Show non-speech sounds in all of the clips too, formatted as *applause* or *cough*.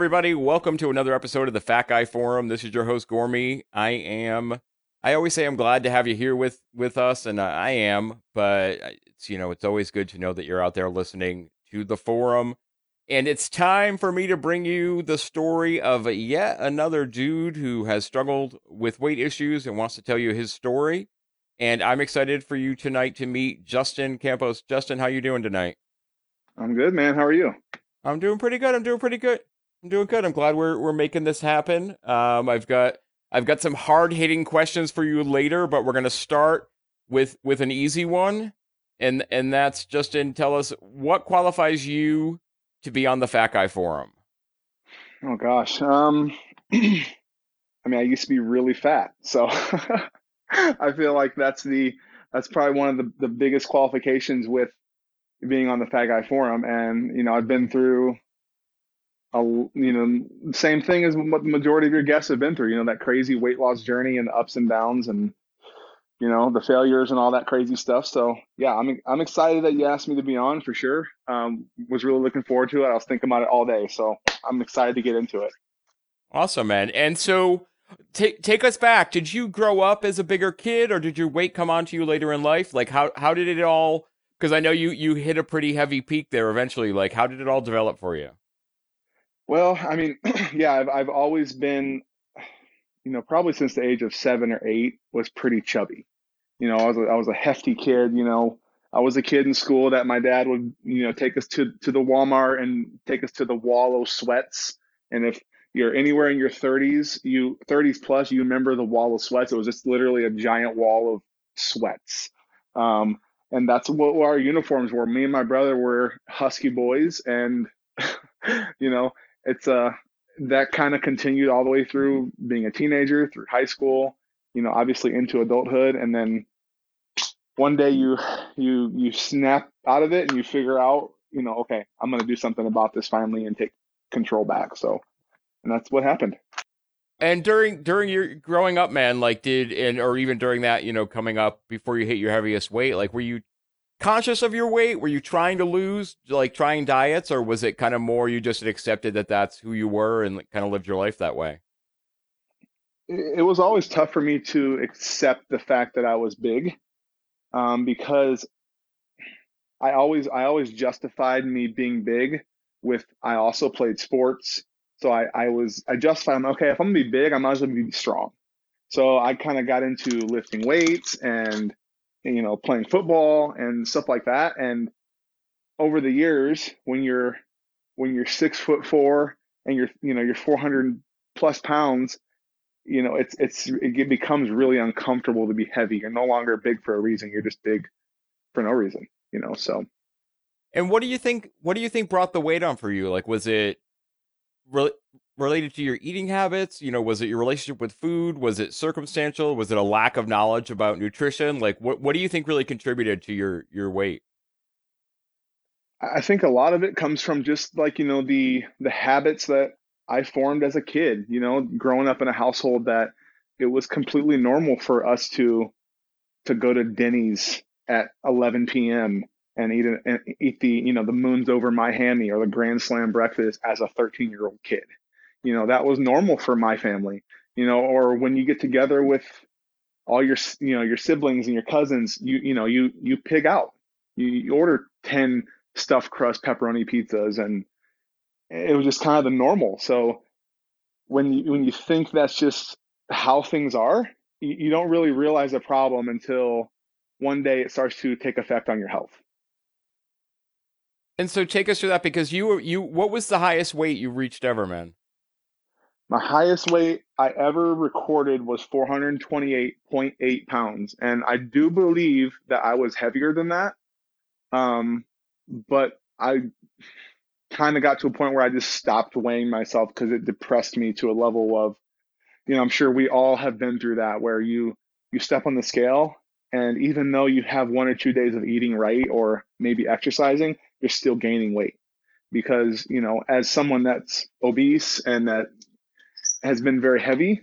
Everybody. Welcome to another episode of the Fat Guy Forum. This is your host, Gormy. I am. I always say I'm glad to have you here with with us, and I am. But it's you know it's always good to know that you're out there listening to the forum. And it's time for me to bring you the story of yet another dude who has struggled with weight issues and wants to tell you his story. And I'm excited for you tonight to meet Justin Campos. Justin, how you doing tonight? I'm good, man. How are you? I'm doing pretty good. I'm doing pretty good. I'm doing good. I'm glad we're we're making this happen. Um, I've got I've got some hard hitting questions for you later, but we're gonna start with with an easy one, and and that's Justin. Tell us what qualifies you to be on the Fat Guy Forum. Oh gosh. Um, *clears throat* I mean, I used to be really fat, so *laughs* I feel like that's the that's probably one of the, the biggest qualifications with being on the Fat Guy Forum. And you know, I've been through a you know same thing as what the majority of your guests have been through. You know, that crazy weight loss journey and the ups and downs and you know the failures and all that crazy stuff. So yeah, I'm I'm excited that you asked me to be on for sure. Um, was really looking forward to it. I was thinking about it all day, so I'm excited to get into it. Awesome, man. And so take take us back. Did you grow up as a bigger kid, or did your weight come onto you later in life? Like how how did it all? Because I know you you hit a pretty heavy peak there eventually. Like how did it all develop for you? Well, I mean, *clears throat* yeah, I've I've always been, you know, probably since the age of seven or eight, was pretty chubby. You know, I was a, I was a hefty kid. You know, I was a kid in school that my dad would, you know, take us to to the Walmart and take us to the Wallow sweats. And if you're anywhere in your 30s, you 30s plus, you remember the wall of sweats. It was just literally a giant wall of sweats. Um, and that's what our uniforms were. Me and my brother were Husky boys, and *laughs* you know, it's uh that kind of continued all the way through being a teenager, through high school, you know, obviously into adulthood, and then one day you you you snap out of it and you figure out, you know, okay, I'm gonna do something about this finally and take control back. So, and that's what happened. And during during your growing up, man, like did and or even during that, you know, coming up before you hit your heaviest weight, like were you conscious of your weight? Were you trying to lose, like trying diets, or was it kind of more you just accepted that that's who you were and kind of lived your life that way? It was always tough for me to accept the fact that I was big, um, because I always I always justified me being big with I also played sports, so I I was I justified I'm okay if I'm gonna be big I might as well be strong. So I kind of got into lifting weights and you know, playing football and stuff like that. And over the years, when you're when you're six foot four and you're you know you're 400 plus pounds, you know it's it's it becomes really uncomfortable to be heavy. You're no longer big for a reason. You're just big for no reason. You know, so. And what do you think? What do you think brought the weight on for you? Like, was it really related to your eating habits? You know, was it your relationship with food? Was it circumstantial? Was it a lack of knowledge about nutrition? Like what what do you think really contributed to your your weight? I think a lot of it comes from just like, you know, the the habits that I formed as a kid, you know, growing up in a household that it was completely normal for us to to go to Denny's at 11 p.m. and eat a, and eat the you know the moons over my hammy or the Grand Slam breakfast as a 13 year old kid you know that was normal for my family you know or when you get together with all your you know your siblings and your cousins you you know you you pig out. You, you order 10 stuffed crust pepperoni pizzas and it was just kind of the normal. So when you when you think that's just how things are you, you don't really realize the problem until one day it starts to take effect on your health. And so take us through that because you were you what was the highest weight you reached ever man my highest weight I ever recorded was 428.8 pounds. And I do believe that I was heavier than that. Um, but I kind of got to a point where I just stopped weighing myself because it depressed me to a level of, you know, I'm sure we all have been through that where you you step on the scale and even though you have one or two days of eating right or maybe exercising, you're still gaining weight because you know as someone that's obese and that has been very heavy.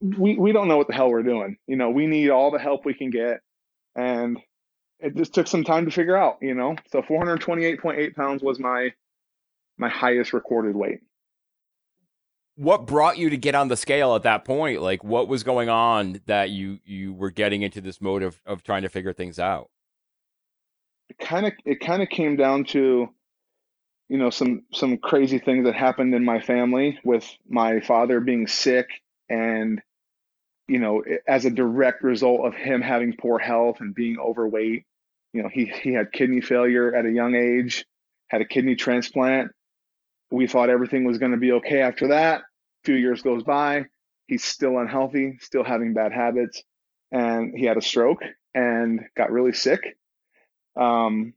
We we don't know what the hell we're doing. You know, we need all the help we can get, and it just took some time to figure out. You know, so 428.8 pounds was my my highest recorded weight. what brought you to get on the scale at that point? Like, what was going on that you you were getting into this mode of of trying to figure things out? It kind of it kind of came down to you know some some crazy things that happened in my family with my father being sick and you know as a direct result of him having poor health and being overweight you know he he had kidney failure at a young age had a kidney transplant. We thought everything was going to be okay after that. A few years goes by. He's still unhealthy still having bad habits and he had a stroke and got really sick. Um,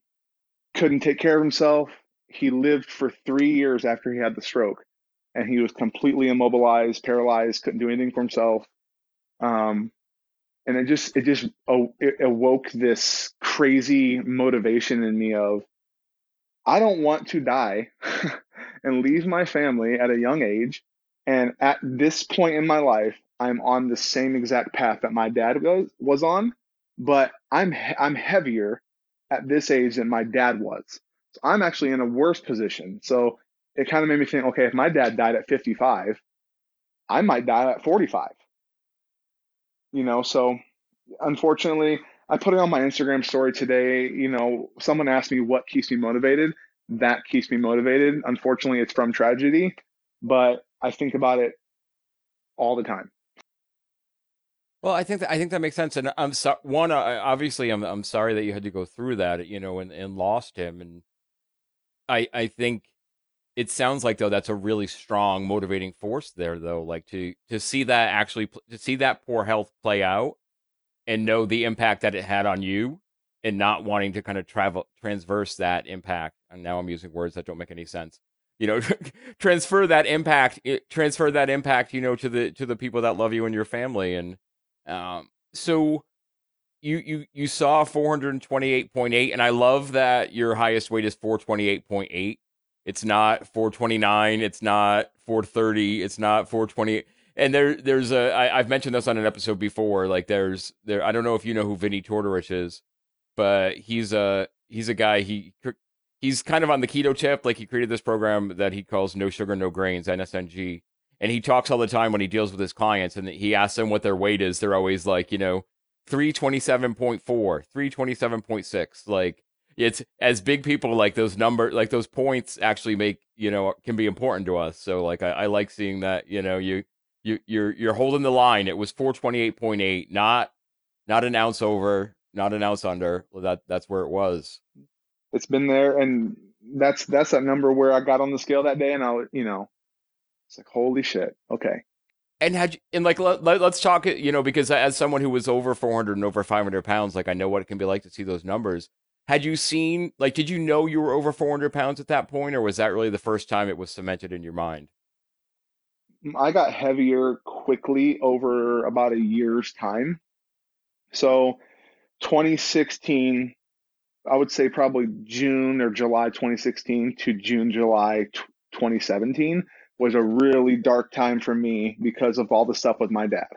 couldn't take care of himself he lived for three years after he had the stroke and he was completely immobilized paralyzed couldn't do anything for himself um, and it just it just it awoke this crazy motivation in me of I don't want to die *laughs* and leave my family at a young age. And at this point in my life, I'm on the same exact path that my dad was, was on, but I'm I'm heavier at this age than my dad was. I'm actually in a worse position. So it kind of made me think, okay, if my dad died at 55, I might die at 45 you know so unfortunately i put it on my instagram story today you know someone asked me what keeps me motivated that keeps me motivated unfortunately it's from tragedy but i think about it all the time well, I think that, I think that makes sense, and I'm so, one. Obviously, I'm I'm sorry that you had to go through that, you know, and, and lost him. And I I think it sounds like though that's a really strong motivating force there though like to to see that actually to see that poor health play out and know the impact that it had on you and not wanting to kind of travel transverse that impact and now i'm using words that don't make any sense you know *laughs* transfer that impact transfer that impact you know to the to the people that love you and your family and um so you you you saw 428.8 and i love that your highest weight is 428.8 it's not 429. It's not 430. It's not 420. And there, there's a. I, I've mentioned this on an episode before. Like there's there. I don't know if you know who Vinny Tortorich is, but he's a he's a guy. He he's kind of on the keto tip. Like he created this program that he calls No Sugar No Grains (NSNG), and he talks all the time when he deals with his clients, and he asks them what their weight is. They're always like, you know, 327.4, 327.6. Like it's as big people like those number like those points actually make you know can be important to us. So like i, I like seeing that you know you you you're you're holding the line. It was 428.8 not not an ounce over not an ounce under. Well, that that's where it was. It's been there and that's that's that number where i got on the scale that day and i you know it's like holy shit. Okay and had and like let, us talk it, you know because as someone who was over 400 and over 500 pounds like i know what it can be like to see those numbers. Had you seen like did you know you were over 400 pounds at that point or was that really the first time it was cemented in your mind? Mm, I got heavier quickly over about a year's time. So 2016 i would say probably june or july 2016 to june july 2017 was a really dark time for me because of all the stuff with my dad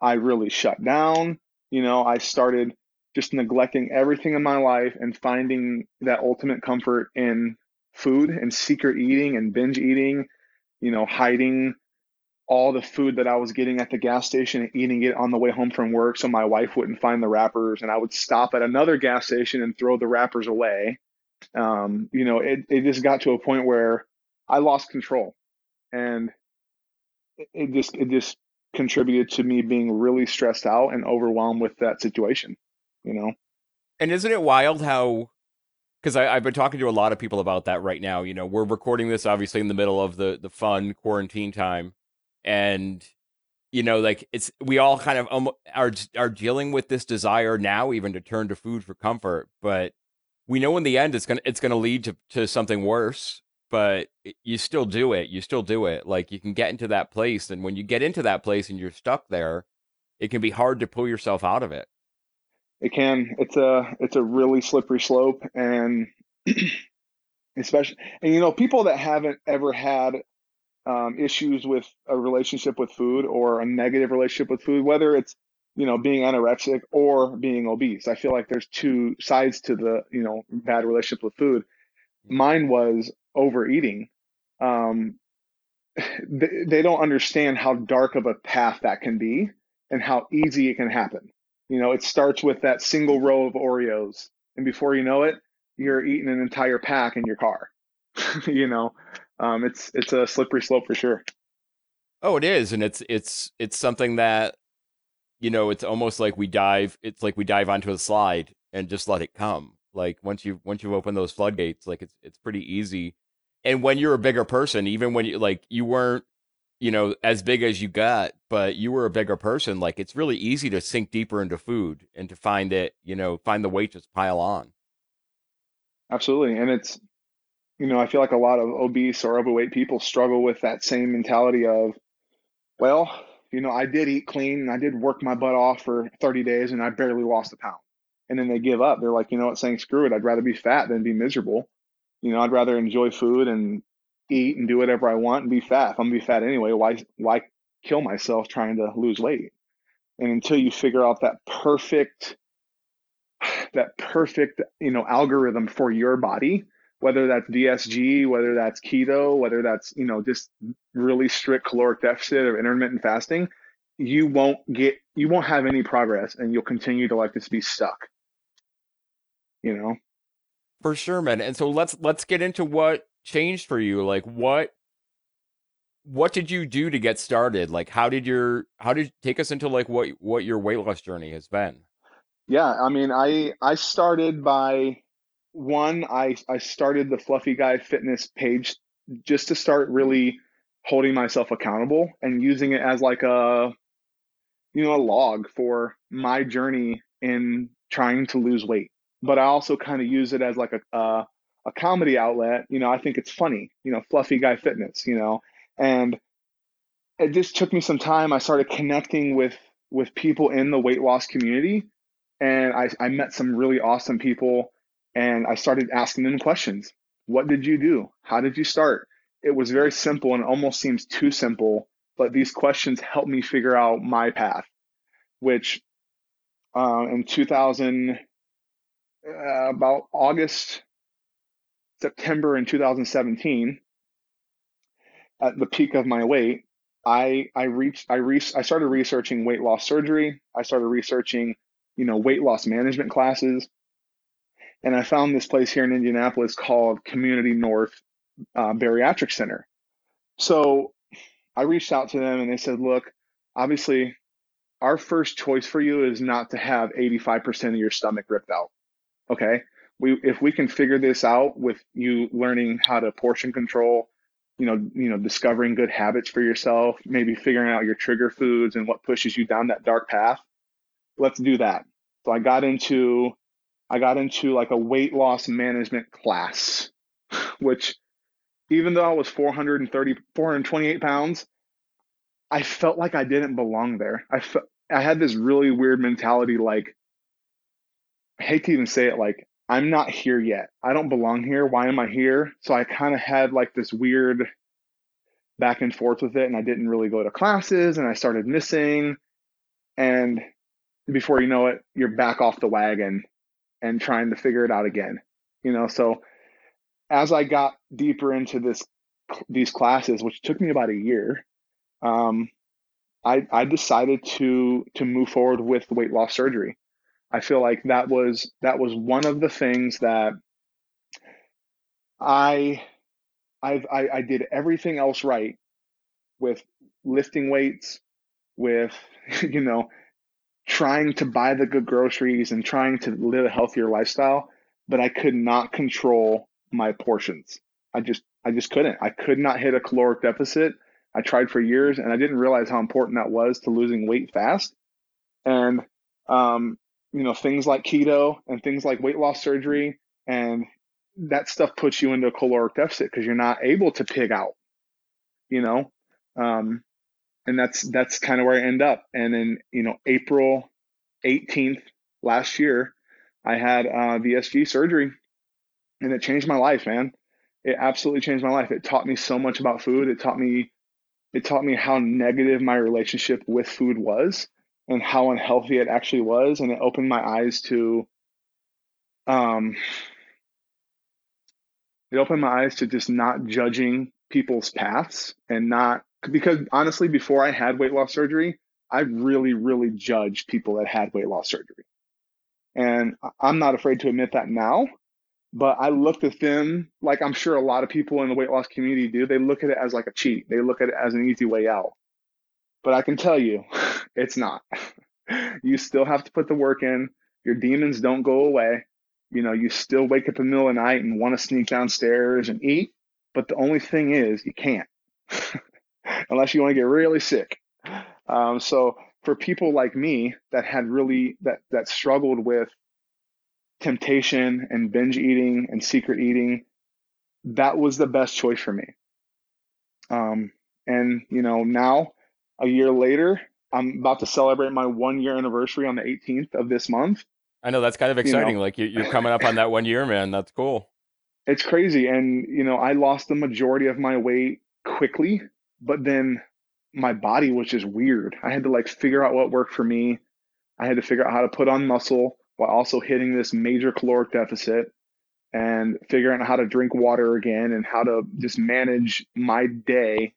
i really shut down you know i started just neglecting everything in my life and finding that ultimate comfort in food and secret eating and binge eating, you know, hiding all the food that I was getting at the gas station and eating it on the way home from work so my wife wouldn't find the wrappers and I would stop at another gas station and throw the wrappers away. Um, you know, it, it just got to a point where I lost control and it, just it just contributed to me being really stressed out and overwhelmed with that situation you know. And isn't it wild how? Because I've been talking to a lot of people about that right now. You know, we're recording this obviously in the middle of the the fun quarantine time, and you know, like it's we all kind of um, are are dealing with this desire now, even to turn to food for comfort. But we know in the end, it's gonna it's gonna lead to to something worse. But you still do it. You still do it. Like you can get into that place, and when you get into that place and you're stuck there, it can be hard to pull yourself out of it it can it's a it's a really slippery slope and *clears throat* especially and you know people that haven't ever had um, issues with a relationship with food or a negative relationship with food whether it's you know being anorexic or being obese i feel like there's two sides to the you know bad relationship with food mine was overeating um, they, they don't understand how dark of a path that can be and how easy it can happen. You know, it starts with that single row of Oreos, and before you know it, you're eating an entire pack in your car. *laughs* you know, um, it's it's a slippery slope for sure. Oh, it is, and it's it's it's something that you know, it's almost like we dive. It's like we dive onto a slide and just let it come. Like once you once you open those floodgates, like it's it's pretty easy. And when you're a bigger person, even when you like you weren't, you know, as big as you got, but you were a bigger person, like it's really easy to sink deeper into food and to find it, you know, find the weight just pile on. Absolutely, and it's you know, I feel like a lot of obese or overweight people struggle with that same mentality of, well, you know, I did eat clean and I did work my butt off for 30 days and I barely lost a pound. And then they give up. They're like, you know what, saying screw it. I'd rather be fat than be miserable. You know, I'd rather enjoy food and eat and do whatever I want and be fat. If I'm gonna be fat anyway, why why kill myself trying to lose weight? And until you figure out that perfect that perfect, you know, algorithm for your body, whether that's VSG, whether that's keto, whether that's, you know, just really strict caloric deficit or intermittent fasting, you won't get, you won't have any progress and you'll continue to like just be stuck, you know? For sure, man. And so let's, let's get into what changed for you. Like what, what did you do to get started? Like how did your, how did take us into like what, what your weight loss journey has been? Yeah. I mean, I, I started by, one, I, I started the Fluffy Guy Fitness page just to start really holding myself accountable and using it as like a, you know, a log for my journey in trying to lose weight. But I also kind of use it as like a, a, a comedy outlet. You know, I think it's funny, you know, Fluffy Guy Fitness, you know, and it just took me some time. I started connecting with with people in the weight loss community and I, I met some really awesome people and I started asking them questions. What did you do? How did you start? It was very simple and almost seems too simple, but these questions helped me figure out my path, which uh, in 2000, uh, about August, September in 2017, at the peak of my weight, I I reached I re- I started researching weight loss surgery. I started researching, you know, weight loss management classes. And I found this place here in Indianapolis called Community North uh, Bariatric Center. So I reached out to them and they said, look, obviously, our first choice for you is not to have 85% of your stomach ripped out. Okay. We, if we can figure this out with you learning how to portion control, you know, you know, discovering good habits for yourself, maybe figuring out your trigger foods and what pushes you down that dark path, let's do that. So I got into I got into like a weight loss management class, *laughs* which even though I was 430, 428 pounds, I felt like I didn't belong there. I felt, I had this really weird mentality like, I hate to even say it, like, I'm not here yet. I don't belong here. Why am I here? So I kind of had like this weird back and forth with it, and I didn't really go to classes, and I started missing. And before you know it, you're back off the wagon and trying to figure it out again. You know, so as I got deeper into this these classes, which took me about a year, um, I, I decided to to move forward with weight loss surgery. I feel like that was that was one of the things that I I've, I, I did everything else right with lifting weights, with *laughs* you know trying to buy the good groceries and trying to live a healthier lifestyle, but I could not control my portions. I just I just couldn't. I could not hit a caloric deficit. I tried for years and I didn't realize how important that was to losing weight fast. And um, you know, things like keto and things like weight loss surgery and that stuff puts you into a caloric deficit because you're not able to pig out. You know, um, and that's that's kind of where I end up. And then you know April 18th last year, I had uh, VSG surgery, and it changed my life, man. It absolutely changed my life. It taught me so much about food. It taught me it taught me how negative my relationship with food was and how unhealthy it actually was and it opened my eyes to um it opened my eyes to just not judging people's paths and not because honestly, before I had weight loss surgery, I really, really judged people that had weight loss surgery. And I'm not afraid to admit that now, but I looked at them like I'm sure a lot of people in the weight loss community do. They look at it as like a cheat, they look at it as an easy way out. But I can tell you, *laughs* it's not. you still have to put the work in. Your demons don't go away. You know, you still wake up in the middle of the night and want to sneak downstairs and eat. But the only thing is, you can't *laughs* unless you want to get really sick. Um, so for people like me that had really that that struggled with temptation and binge eating and secret eating, that was the best choice for me. Um, and you know now, a year later, I'm about to celebrate my one year anniversary on the 18th of this month. I know that's kind of exciting. You know, like you're coming up on that one year, man. That's cool. It's crazy, and you know, I lost the majority of my weight quickly, but then my body was just weird. I had to like figure out what worked for me. I had to figure out how to put on muscle while also hitting this major caloric deficit and figuring out how to drink water again and how to just manage my day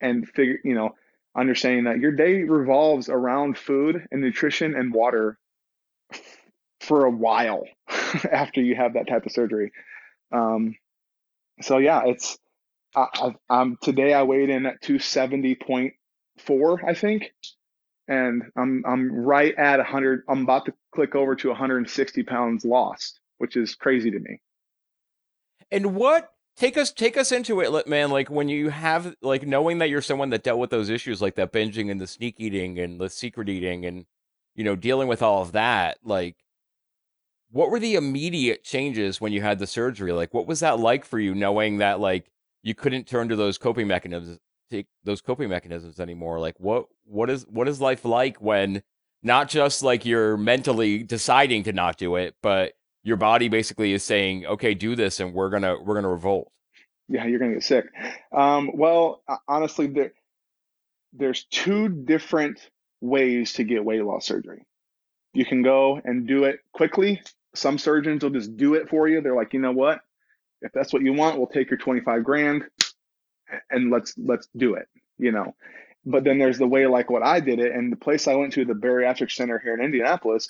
and figure, you know, understanding that your day revolves around food and nutrition and water for a while *laughs* after you have that type of surgery. Um, so yeah, it's I, um, today I weighed in at 270.4, I think, and I'm I'm right at 100. I'm about to click over to 160 pounds lost, which is crazy to me. And what take us take us into it, man? Like when you have like knowing that you're someone that dealt with those issues like that binging and the sneak eating and the secret eating and you know dealing with all of that, like what were the immediate changes when you had the surgery? Like what was that like for you knowing that like you couldn't turn to those coping mechanisms take those coping mechanisms anymore like what what is what is life like when not just like you're mentally deciding to not do it but your body basically is saying okay do this and we're gonna we're gonna revolt. Yeah you're gonna get sick. Um, well honestly there there's two different ways to get weight loss surgery. You can go and do it quickly. Some surgeons will just do it for you. They're like you know what? If that's what you want, we'll take your 25 grand and let's let's do it, you know. But then there's the way like what I did it and the place I went to, the bariatric center here in Indianapolis,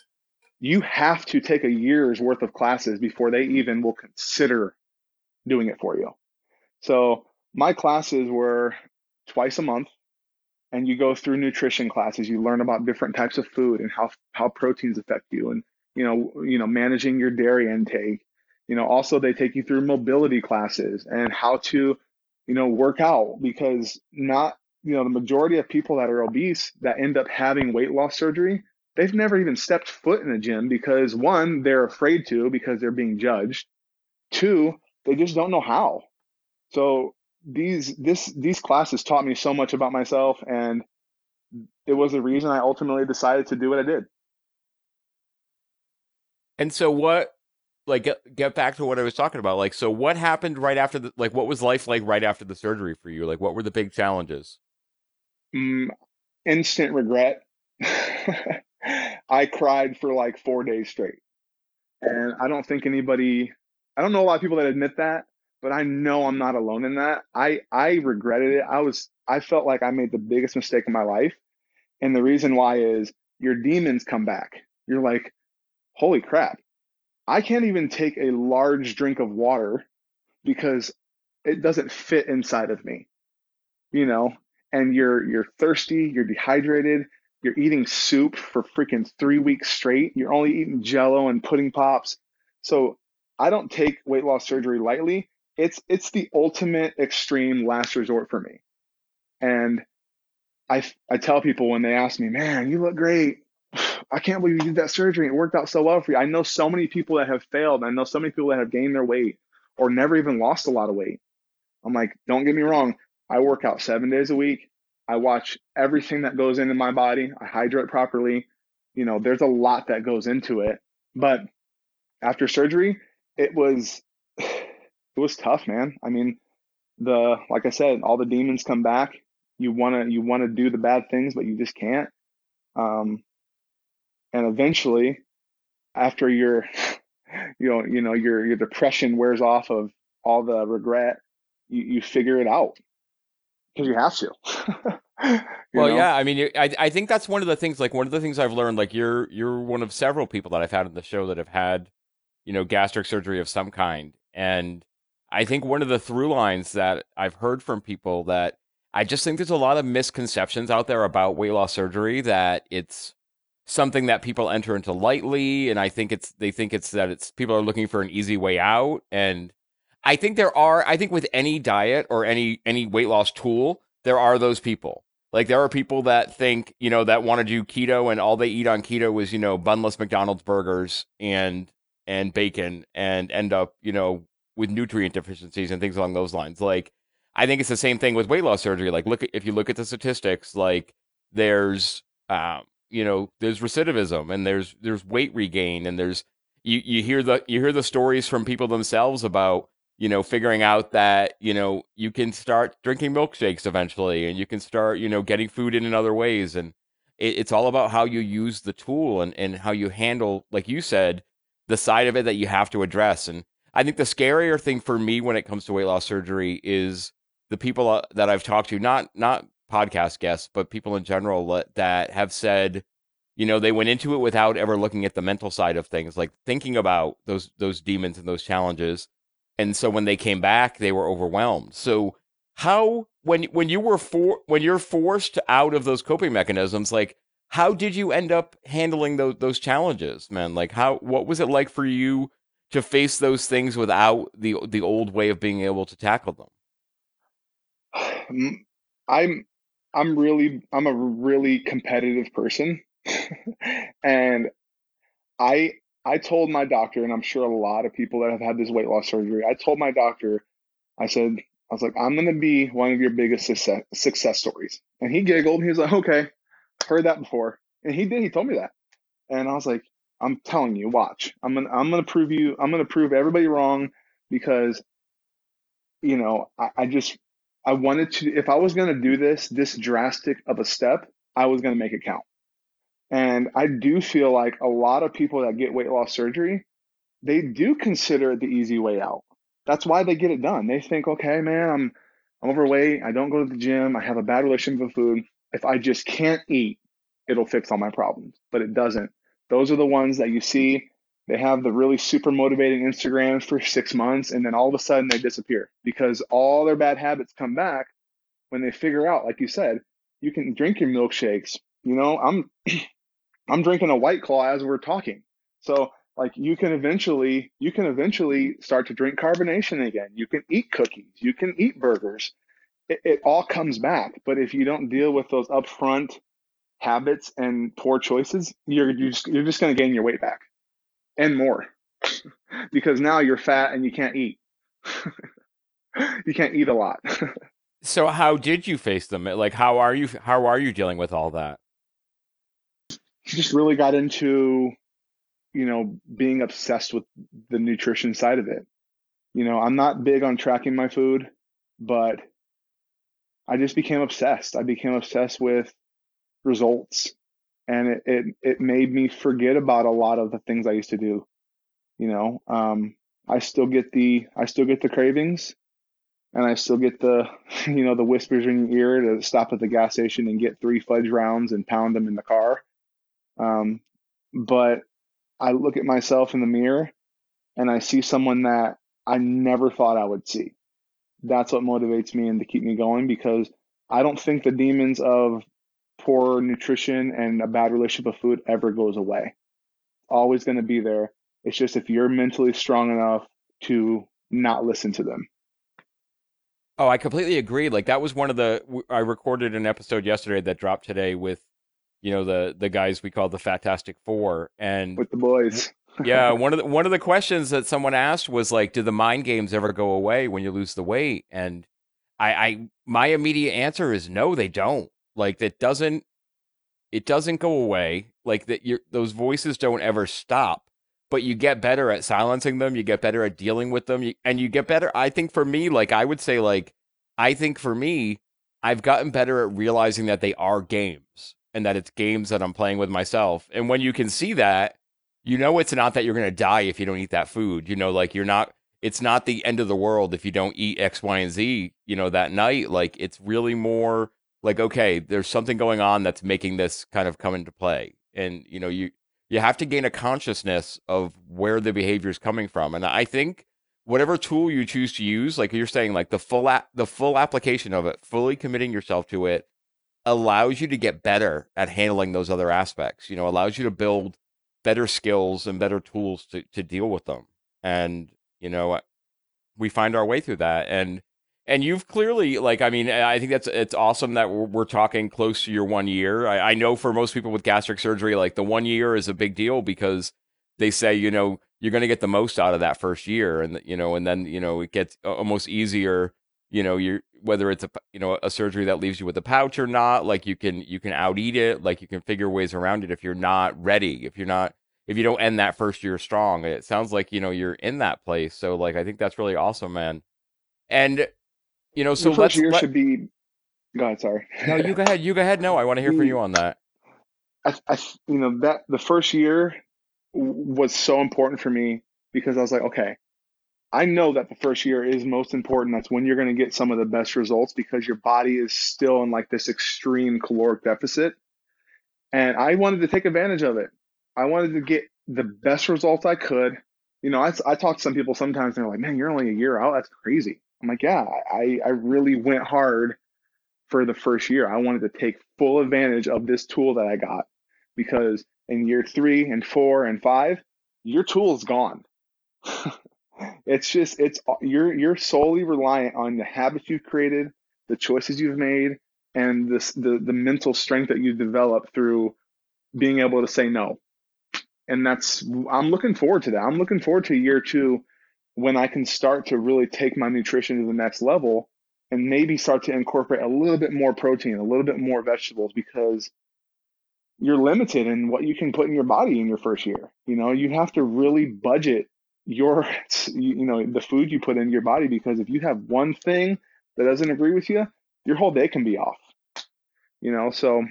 you have to take a year's worth of classes before they even will consider doing it for you. So my classes were twice a month and you go through nutrition classes you learn about different types of food and how how proteins affect you and you know you know managing your dairy intake you know, also they take you through mobility classes and how to, you know, work out because not, you know, the majority of people that are obese that end up having weight loss surgery, they've never even stepped foot in a gym because one, they're afraid to because they're being judged. Two, they just don't know how. So these this these classes taught me so much about myself and it was the reason I ultimately decided to do what I did. And so what like get, get back to what I was talking about. Like, so what happened right after the like? What was life like right after the surgery for you? Like, what were the big challenges? Mm, instant regret. *laughs* I cried for like four days straight, and I don't think anybody. I don't know a lot of people that admit that, but I know I'm not alone in that. I I regretted it. I was I felt like I made the biggest mistake of my life, and the reason why is your demons come back. You're like, holy crap I can't even take a large drink of water because it doesn't fit inside of me. You know, and you're you're thirsty, you're dehydrated, you're eating soup for freaking 3 weeks straight. You're only eating jello and pudding pops. So, I don't take weight loss surgery lightly. It's it's the ultimate extreme last resort for me. And I I tell people when they ask me, "Man, you look great. *sighs* I can't believe you did that surgery. It worked out so well for you. I know so many people that have failed. I know so many people that have gained their weight or never even lost a lot of weight. I'm like, don't get me wrong. I work out seven days a week. I watch everything that goes into my body. I hydrate properly. You know, there's a lot that goes into it. But after surgery, it was *sighs* it was tough, man. I mean, the like I said, all the demons come back. You wanna you wanna do the bad things, but you just can't. Um, and eventually after your *laughs* you know you know your your depression wears off of all the regret you, you figure it out because you have to. *laughs* well, know? yeah, I mean, I I think that's one of the things. Like one of the things I've learned. Like you're you're one of several people that I've had on the show that have had, you know, gastric surgery of some kind, and I think one of the through lines that I've heard from people that I just think there's a lot of misconceptions out there about weight loss surgery that it's something that people enter into lightly and I think it's they think it's that it's people are looking for an easy way out and I think there are I think with any diet or any any weight loss tool there are those people like there are people that think, you know, that want to do keto and all they eat on keto is, you know, bunless McDonald's burgers and and bacon and end up, you know, with nutrient deficiencies and things along those lines. Like I think it's the same thing with weight loss surgery. Like look if you look at the statistics, like there's um, you know, there's recidivism and there's there's weight regain and there's you you hear the you hear the stories from people themselves about you know, figuring out that, you know, you can start drinking milkshakes eventually and you can start, you know, getting food in in other ways. And it, it's all about how you use the tool and, and how you handle, like you said, the side of it that you have to address. And I think the scarier thing for me when it comes to weight loss surgery is the people uh, that I've talked to, not, not podcast guests, but people in general that have said, you know, they went into it without ever looking at the mental side of things, like thinking about those, those demons and those challenges and so when they came back, they were overwhelmed. So how when when you were for when you're forced out of those coping mechanisms, like how did you end up handling those those challenges, man? Like how what was it like for you to face those things without the the old way of being able to tackle them? *sighs* I'm I'm really I'm a really competitive person. *laughs* and I I told my doctor, and I'm sure a lot of people that have had this weight loss surgery, I told my doctor, I said, I was like, I'm going to be one of your biggest success, success stories. And he giggled. He was like, okay, heard that before. And he did. He told me that. And I was like, I'm telling you, watch. I'm gonna I'm gonna prove you. I'm gonna prove everybody wrong because, you know, I, I just I wanted to. If I was gonna do this this drastic of a step, I was gonna make it count. And I do feel like a lot of people that get weight loss surgery, they do consider it the easy way out. That's why they get it done. They think, okay, man, I'm I'm overweight. I don't go to the gym. I have a bad relationship with food. If I just can't eat, it'll fix all my problems. But it doesn't. Those are the ones that you see. They have the really super motivating Instagrams for six months, and then all of a sudden they disappear because all their bad habits come back when they figure out, like you said, you can drink your milkshakes. You know, I'm *clears throat* I'm drinking a white claw as we're talking. So like you can eventually you can eventually start to drink carbonation again. You can eat cookies, you can eat burgers. It, it all comes back. But if you don't deal with those upfront habits and poor choices, you're you're just, you're just going to gain your weight back and more *laughs* because now you're fat and you can't eat. *laughs* you can't eat a lot. *laughs* so how did you face them? Like how are you how are you dealing with all that? Just really got into, you know, being obsessed with the nutrition side of it. You know, I'm not big on tracking my food, but I just became obsessed. I became obsessed with results and it, it, it made me forget about a lot of the things I used to do. You know, um, I still get the, I still get the cravings and I still get the, *laughs* you know, the whispers in your ear to stop at the gas station and get three fudge rounds and pound them in the car. Um, but I look at myself in the mirror and I see someone that I never thought I would see. That's what motivates me and to keep me going because I don't think the demons of poor nutrition and a bad relationship with food ever goes away. Always going to be there. It's just if you're mentally strong enough to not listen to them. Oh, I completely agree. Like that was one of the I recorded an episode yesterday that dropped today with you know the the guys we call the Fantastic Four, and with the boys. *laughs* yeah, one of the one of the questions that someone asked was like, "Do the mind games ever go away when you lose the weight?" And I, I my immediate answer is no, they don't. Like that doesn't it doesn't go away. Like that, your those voices don't ever stop. But you get better at silencing them. You get better at dealing with them, you, and you get better. I think for me, like I would say, like I think for me, I've gotten better at realizing that they are games and that it's games that I'm playing with myself. And when you can see that, you know it's not that you're going to die if you don't eat that food. You know, like you're not it's not the end of the world if you don't eat X, Y, and Z, you know, that night. Like it's really more like, okay, there's something going on that's making this kind of come into play. And, you know, you you have to gain a consciousness of where the behavior is coming from. And I think whatever tool you choose to use, like you're saying, like the full a- the full application of it, fully committing yourself to it, allows you to get better at handling those other aspects. You know, allows you to build better skills and better tools to to deal with them. And you know, uh, we find our way through that. And and you've clearly like I mean I think that's it's awesome that we're, we're talking close to your one year. I, I know for most people with gastric surgery, like the one year is a big deal because they say you know you're going to get the most out of that first year, and you know, and then you know it gets almost easier. You know, you're whether it's a you know a surgery that leaves you with a pouch or not. Like you can you can out eat it. Like you can figure ways around it if you're not ready. If you're not if you don't end that first year strong. It sounds like you know you're in that place. So like I think that's really awesome, man. And you know, so the 1st year let, should be. Go ahead. Sorry. no, you go ahead. You go ahead. No, I want to hear from you mm. on that. I, I, you know, that the first year was so important for me because I was like, okay, I know that the first year is most important. That's when you're going to get some of the best results because your body is still in like this extreme caloric deficit. And I wanted to take advantage of it. I wanted to get the best results I could. You know, I, I talk to some people sometimes and they're like, man, you're only a year out. That's crazy. I'm like, yeah, I, I really went hard for the first year. I wanted to take full advantage of this tool that I got because in year three and four and five, your tool is gone. *laughs* it's just it's you're you're solely reliant on the habits you've created, the choices you've made, and this the the mental strength that you develop through being able to say no. And that's I'm looking forward to that. I'm looking forward to year two when I can start to really take my nutrition to the next level and maybe start to incorporate a little bit more protein, a little bit more vegetables because you're limited in what you can put in your body in your first year. You know, you have to really budget your you know the food you put in your body because if you have one thing that doesn't agree with you, your whole day can be off. You know, so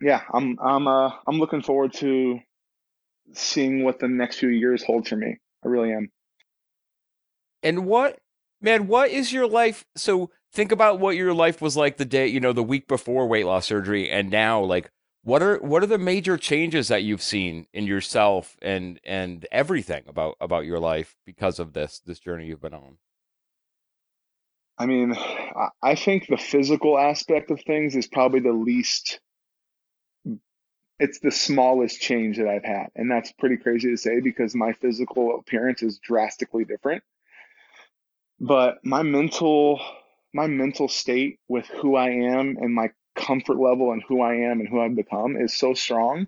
yeah, I'm I'm uh I'm looking forward to seeing what the next few years hold for me. I really am. And what, man, what is your life? So think about what your life was like the day, you know, the week before weight loss surgery and now, like, what are what are the major changes that you've seen in yourself and and everything about about your life because of this this journey you've been on? I mean, I think the physical aspect of things is probably the least it's the smallest change that I've had. And that's pretty crazy to say because my physical appearance is drastically different but my mental my mental state with who I am and my comfort level and who I am and who I've become is so strong.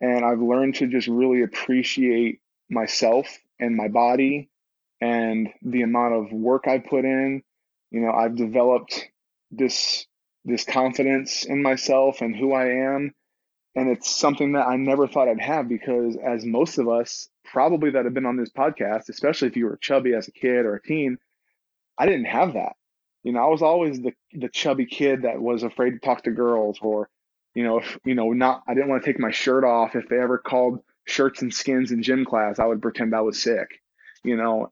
And I've learned to just really appreciate myself and my body and the amount of work I put in. You know I've developed this this confidence in myself and who I am. And it's something that I never thought I'd have because as most of us probably that have been on this podcast especially if you were chubby as a kid or a teen I didn't have that. You know, I was always the the chubby kid that was afraid to talk to girls, or you know, if you know, not I didn't want to take my shirt off. If they ever called shirts and skins in gym class, I would pretend I was sick. You know,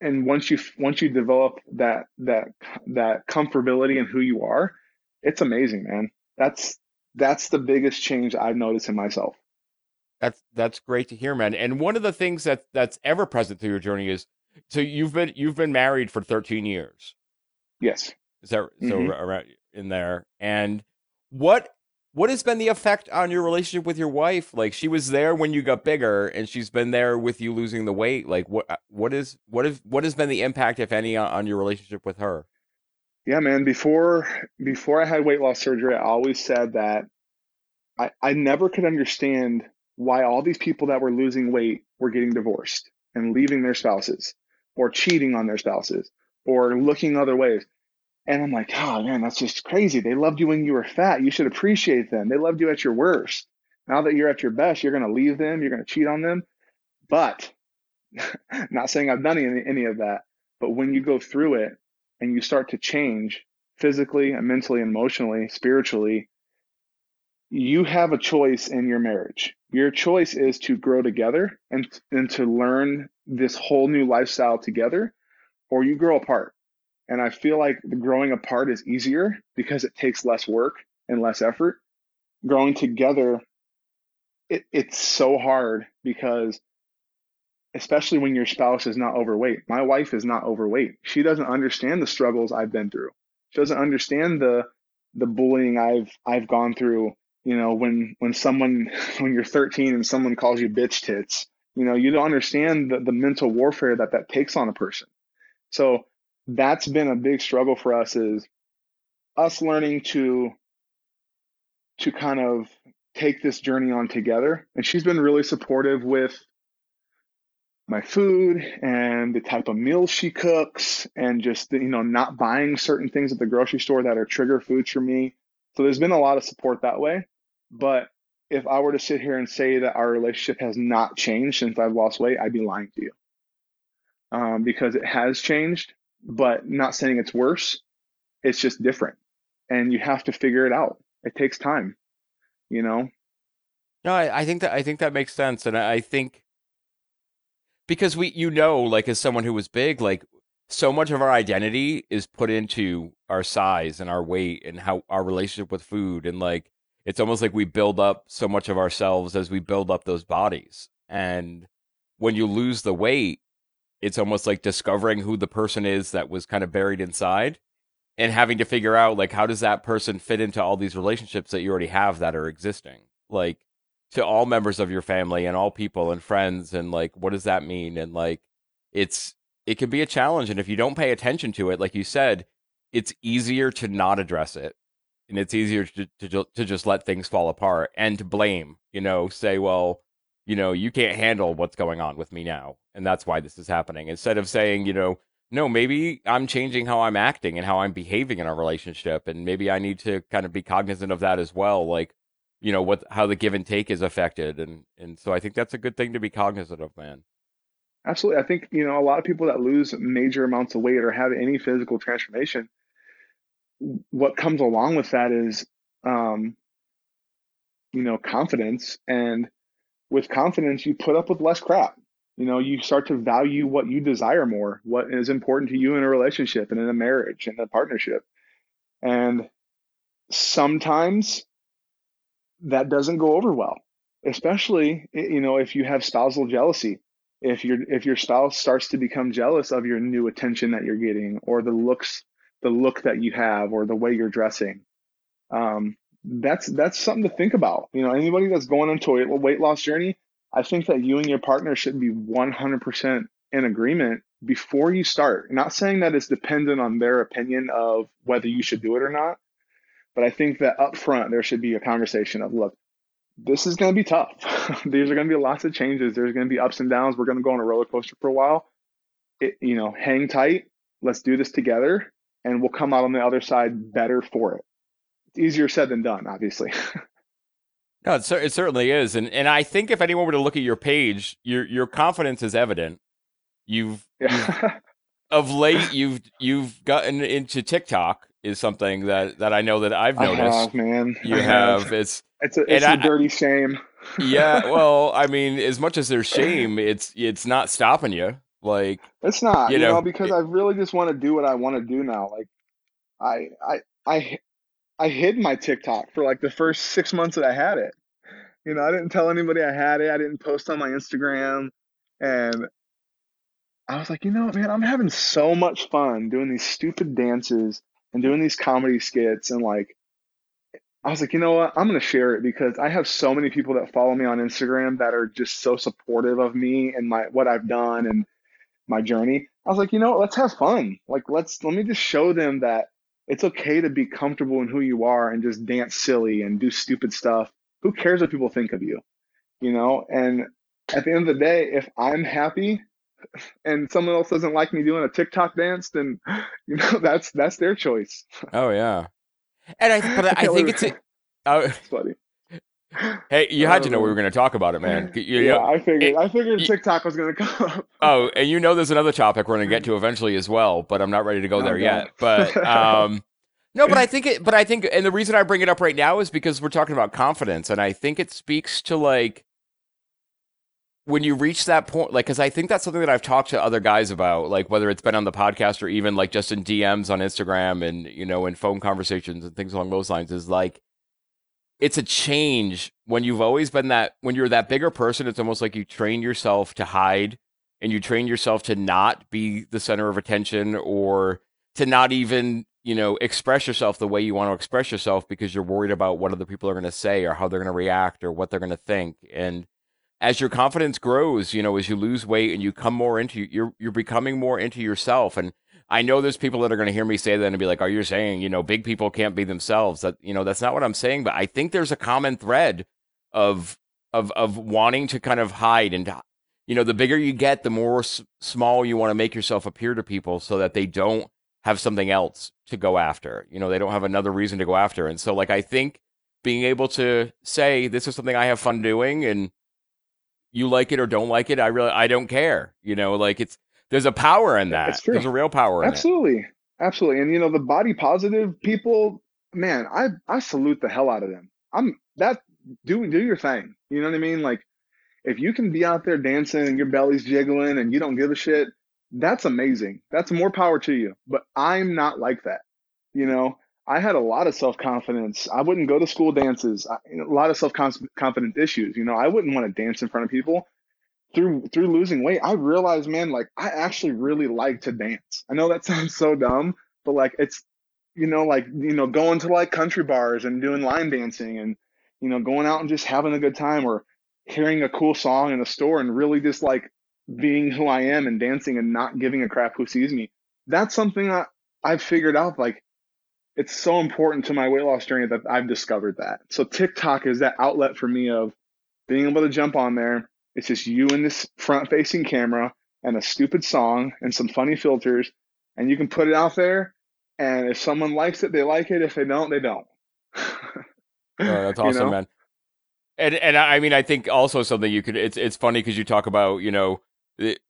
and once you once you develop that that that comfortability in who you are, it's amazing, man. That's that's the biggest change I've noticed in myself. That's that's great to hear, man. And one of the things that that's ever present through your journey is so you've been you've been married for 13 years. Yes. Is that mm-hmm. so around in there? And what what has been the effect on your relationship with your wife? Like she was there when you got bigger, and she's been there with you losing the weight. Like what what is what is what has been the impact, if any, on, on your relationship with her? Yeah, man. Before before I had weight loss surgery, I always said that I I never could understand why all these people that were losing weight were getting divorced and leaving their spouses or cheating on their spouses or looking other ways. And I'm like, oh man, that's just crazy. They loved you when you were fat. You should appreciate them. They loved you at your worst. Now that you're at your best, you're going to leave them. You're going to cheat on them. But *laughs* not saying I've done any, any of that. But when you go through it and you start to change physically and mentally, emotionally, spiritually, you have a choice in your marriage. Your choice is to grow together and, and to learn this whole new lifestyle together, or you grow apart. And I feel like growing apart is easier because it takes less work and less effort. Growing together, it, it's so hard because especially when your spouse is not overweight. My wife is not overweight. She doesn't understand the struggles I've been through. She doesn't understand the the bullying I've I've gone through. You know, when when someone *laughs* when you're 13 and someone calls you bitch tits, you know, you don't understand the, the mental warfare that that takes on a person. So that's been a big struggle for us is us learning to to kind of take this journey on together. And she's been really supportive with my food and the type of meals she cooks and just you know not buying certain things at the grocery store that are trigger foods for me. So there's been a lot of support that way. But if i were to sit here and say that our relationship has not changed since i've lost weight i'd be lying to you um, because it has changed but not saying it's worse. It's just different and you have to figure it out. It takes time you know? No i, I think that i think that makes sense and I, I think because we you know like as someone who was big like so much of our identity is put into our size and our weight and how our relationship with food and like it's almost like we build up so much of ourselves as we build up those bodies. And when you lose the weight it's almost like discovering who the person is that was kind of buried inside and having to figure out like how does that person fit into all these relationships that you already have that are existing? Like to all members of your family and all people and friends and like what does that mean? And like it's it can be a challenge and if you don't pay attention to it like you said it's easier to not address it and it's easier to to, to just let things fall apart and to blame you know? Say well you know you can't handle what's going on with me now and that's why this is happening instead of saying you know no maybe i'm changing how i'm acting and how i'm behaving in our relationship and maybe i need to kind of be cognizant of that as well like you know what how the give and take is affected and and so i think that's a good thing to be cognizant of man. Absolutely. I think you know a lot of people that lose major amounts of weight or have any physical transformation what comes along with that is um you know confidence and with confidence you put up with less crap you know you start to value what you desire more what is important to you in a relationship and in a marriage and a partnership and sometimes that doesn't go over well, especially you know if you have spousal jealousy. If your if your spouse starts to become jealous of your new attention that you're getting, or the looks, the look that you have, or the way you're dressing, um, that's that's something to think about. You know, anybody that's going into a weight loss journey, I think that you and your partner should be 100% in agreement before you start. Not saying that it's dependent on their opinion of whether you should do it or not, but I think that up front, there should be a conversation of look, this is going to be tough. *laughs* These are going to be lots of changes. There's going to be ups and downs. We're going to go on a roller coaster for a while. It, you know, hang tight. Let's do this together, and we'll come out on the other side better for it. Easier said than done, obviously. *laughs* no, it, it certainly is, and and I think if anyone were to look at your page, your your confidence is evident. You've, yeah. you've *laughs* of late you've you've gotten into TikTok is something that that I know that I've noticed. Have, man. You have. It's it's a, it's a I, dirty shame. yeah, *laughs* well, I mean, as much as there's shame, it's it's not stopping you. Like it's not, you, you know, know, because it, I really just want to do what I want to do now. Like I I I I hid my TikTok for like the first six months that I had it. You know, I didn't tell anybody I had it. I didn't post on my Instagram, and I was like, you know, what, man, I'm having so much fun doing these stupid dances and doing these comedy skits and like I was like, you know what? I'm going to share it because I have so many people that follow me on Instagram that are just so supportive of me and my what I've done and my journey. I was like, you know, what? let's have fun. Like let's let me just show them that it's okay to be comfortable in who you are and just dance silly and do stupid stuff. Who cares what people think of you? You know, and at the end of the day, if I'm happy and someone else doesn't like me doing a TikTok dance, then *gasps* you know that's that's their choice. Oh yeah, and I but I *laughs* think it's a, *laughs* oh, it's funny. Hey, you had to know we were going to talk about it, man. You, yeah, I figured. It, I figured TikTok was going to come up. Oh, and you know, there's another topic we're going to get to eventually as well, but I'm not ready to go oh, there yet. But um, No, but I *laughs* think it. But I think, and the reason I bring it up right now is because we're talking about confidence, and I think it speaks to like when you reach that point, like, because I think that's something that I've talked to other guys about, like whether it's been on the podcast or even like just in DMs on Instagram and you know in phone conversations and things along those lines. Is like it's a change when you've always been that when you're that bigger person. It's almost like you train yourself to hide and you train yourself to not be the center of attention or to not even you know, express yourself the way you want to express yourself because you're worried about what other people are going to say or how they're going to react or what they're going to think. And as your confidence grows, you know, as you lose weight and you come more into you're you're becoming more into yourself. And I know there's people that are going to hear me say that and be like, oh, "Are you saying you know big people can't be themselves?" That you know that's not what I'm saying. But I think there's a common thread of of of wanting to kind of hide and you know the bigger you get, the more s- small you want to make yourself appear to people so that they don't have something else to go after. You know, they don't have another reason to go after. And so, like, I think being able to say, this is something I have fun doing and you like it or don't like it, I really, I don't care. You know, like it's, there's a power in that. That's true. There's a real power Absolutely. Absolutely. And, you know, the body positive people, man, I, I salute the hell out of them. I'm that, do, do your thing. You know what I mean? Like, if you can be out there dancing and your belly's jiggling and you don't give a shit, that's amazing. That's more power to you. But I'm not like that. You know, I had a lot of self confidence. I wouldn't go to school dances. I, a lot of self confidence issues. You know, I wouldn't want to dance in front of people. Through through losing weight, I realized, man, like I actually really like to dance. I know that *laughs* sounds so dumb, but like it's, you know, like you know, going to like country bars and doing line dancing and you know, going out and just having a good time or hearing a cool song in a store and really just like being who I am and dancing and not giving a crap who sees me. That's something that I've figured out. Like, it's so important to my weight loss journey that I've discovered that. So TikTok is that outlet for me of being able to jump on there. It's just you and this front facing camera and a stupid song and some funny filters, and you can put it out there. And if someone likes it, they like it. If they don't, they don't. *laughs* oh, that's *laughs* awesome, you know? man. And and I mean, I think also something you could. It's it's funny because you talk about you know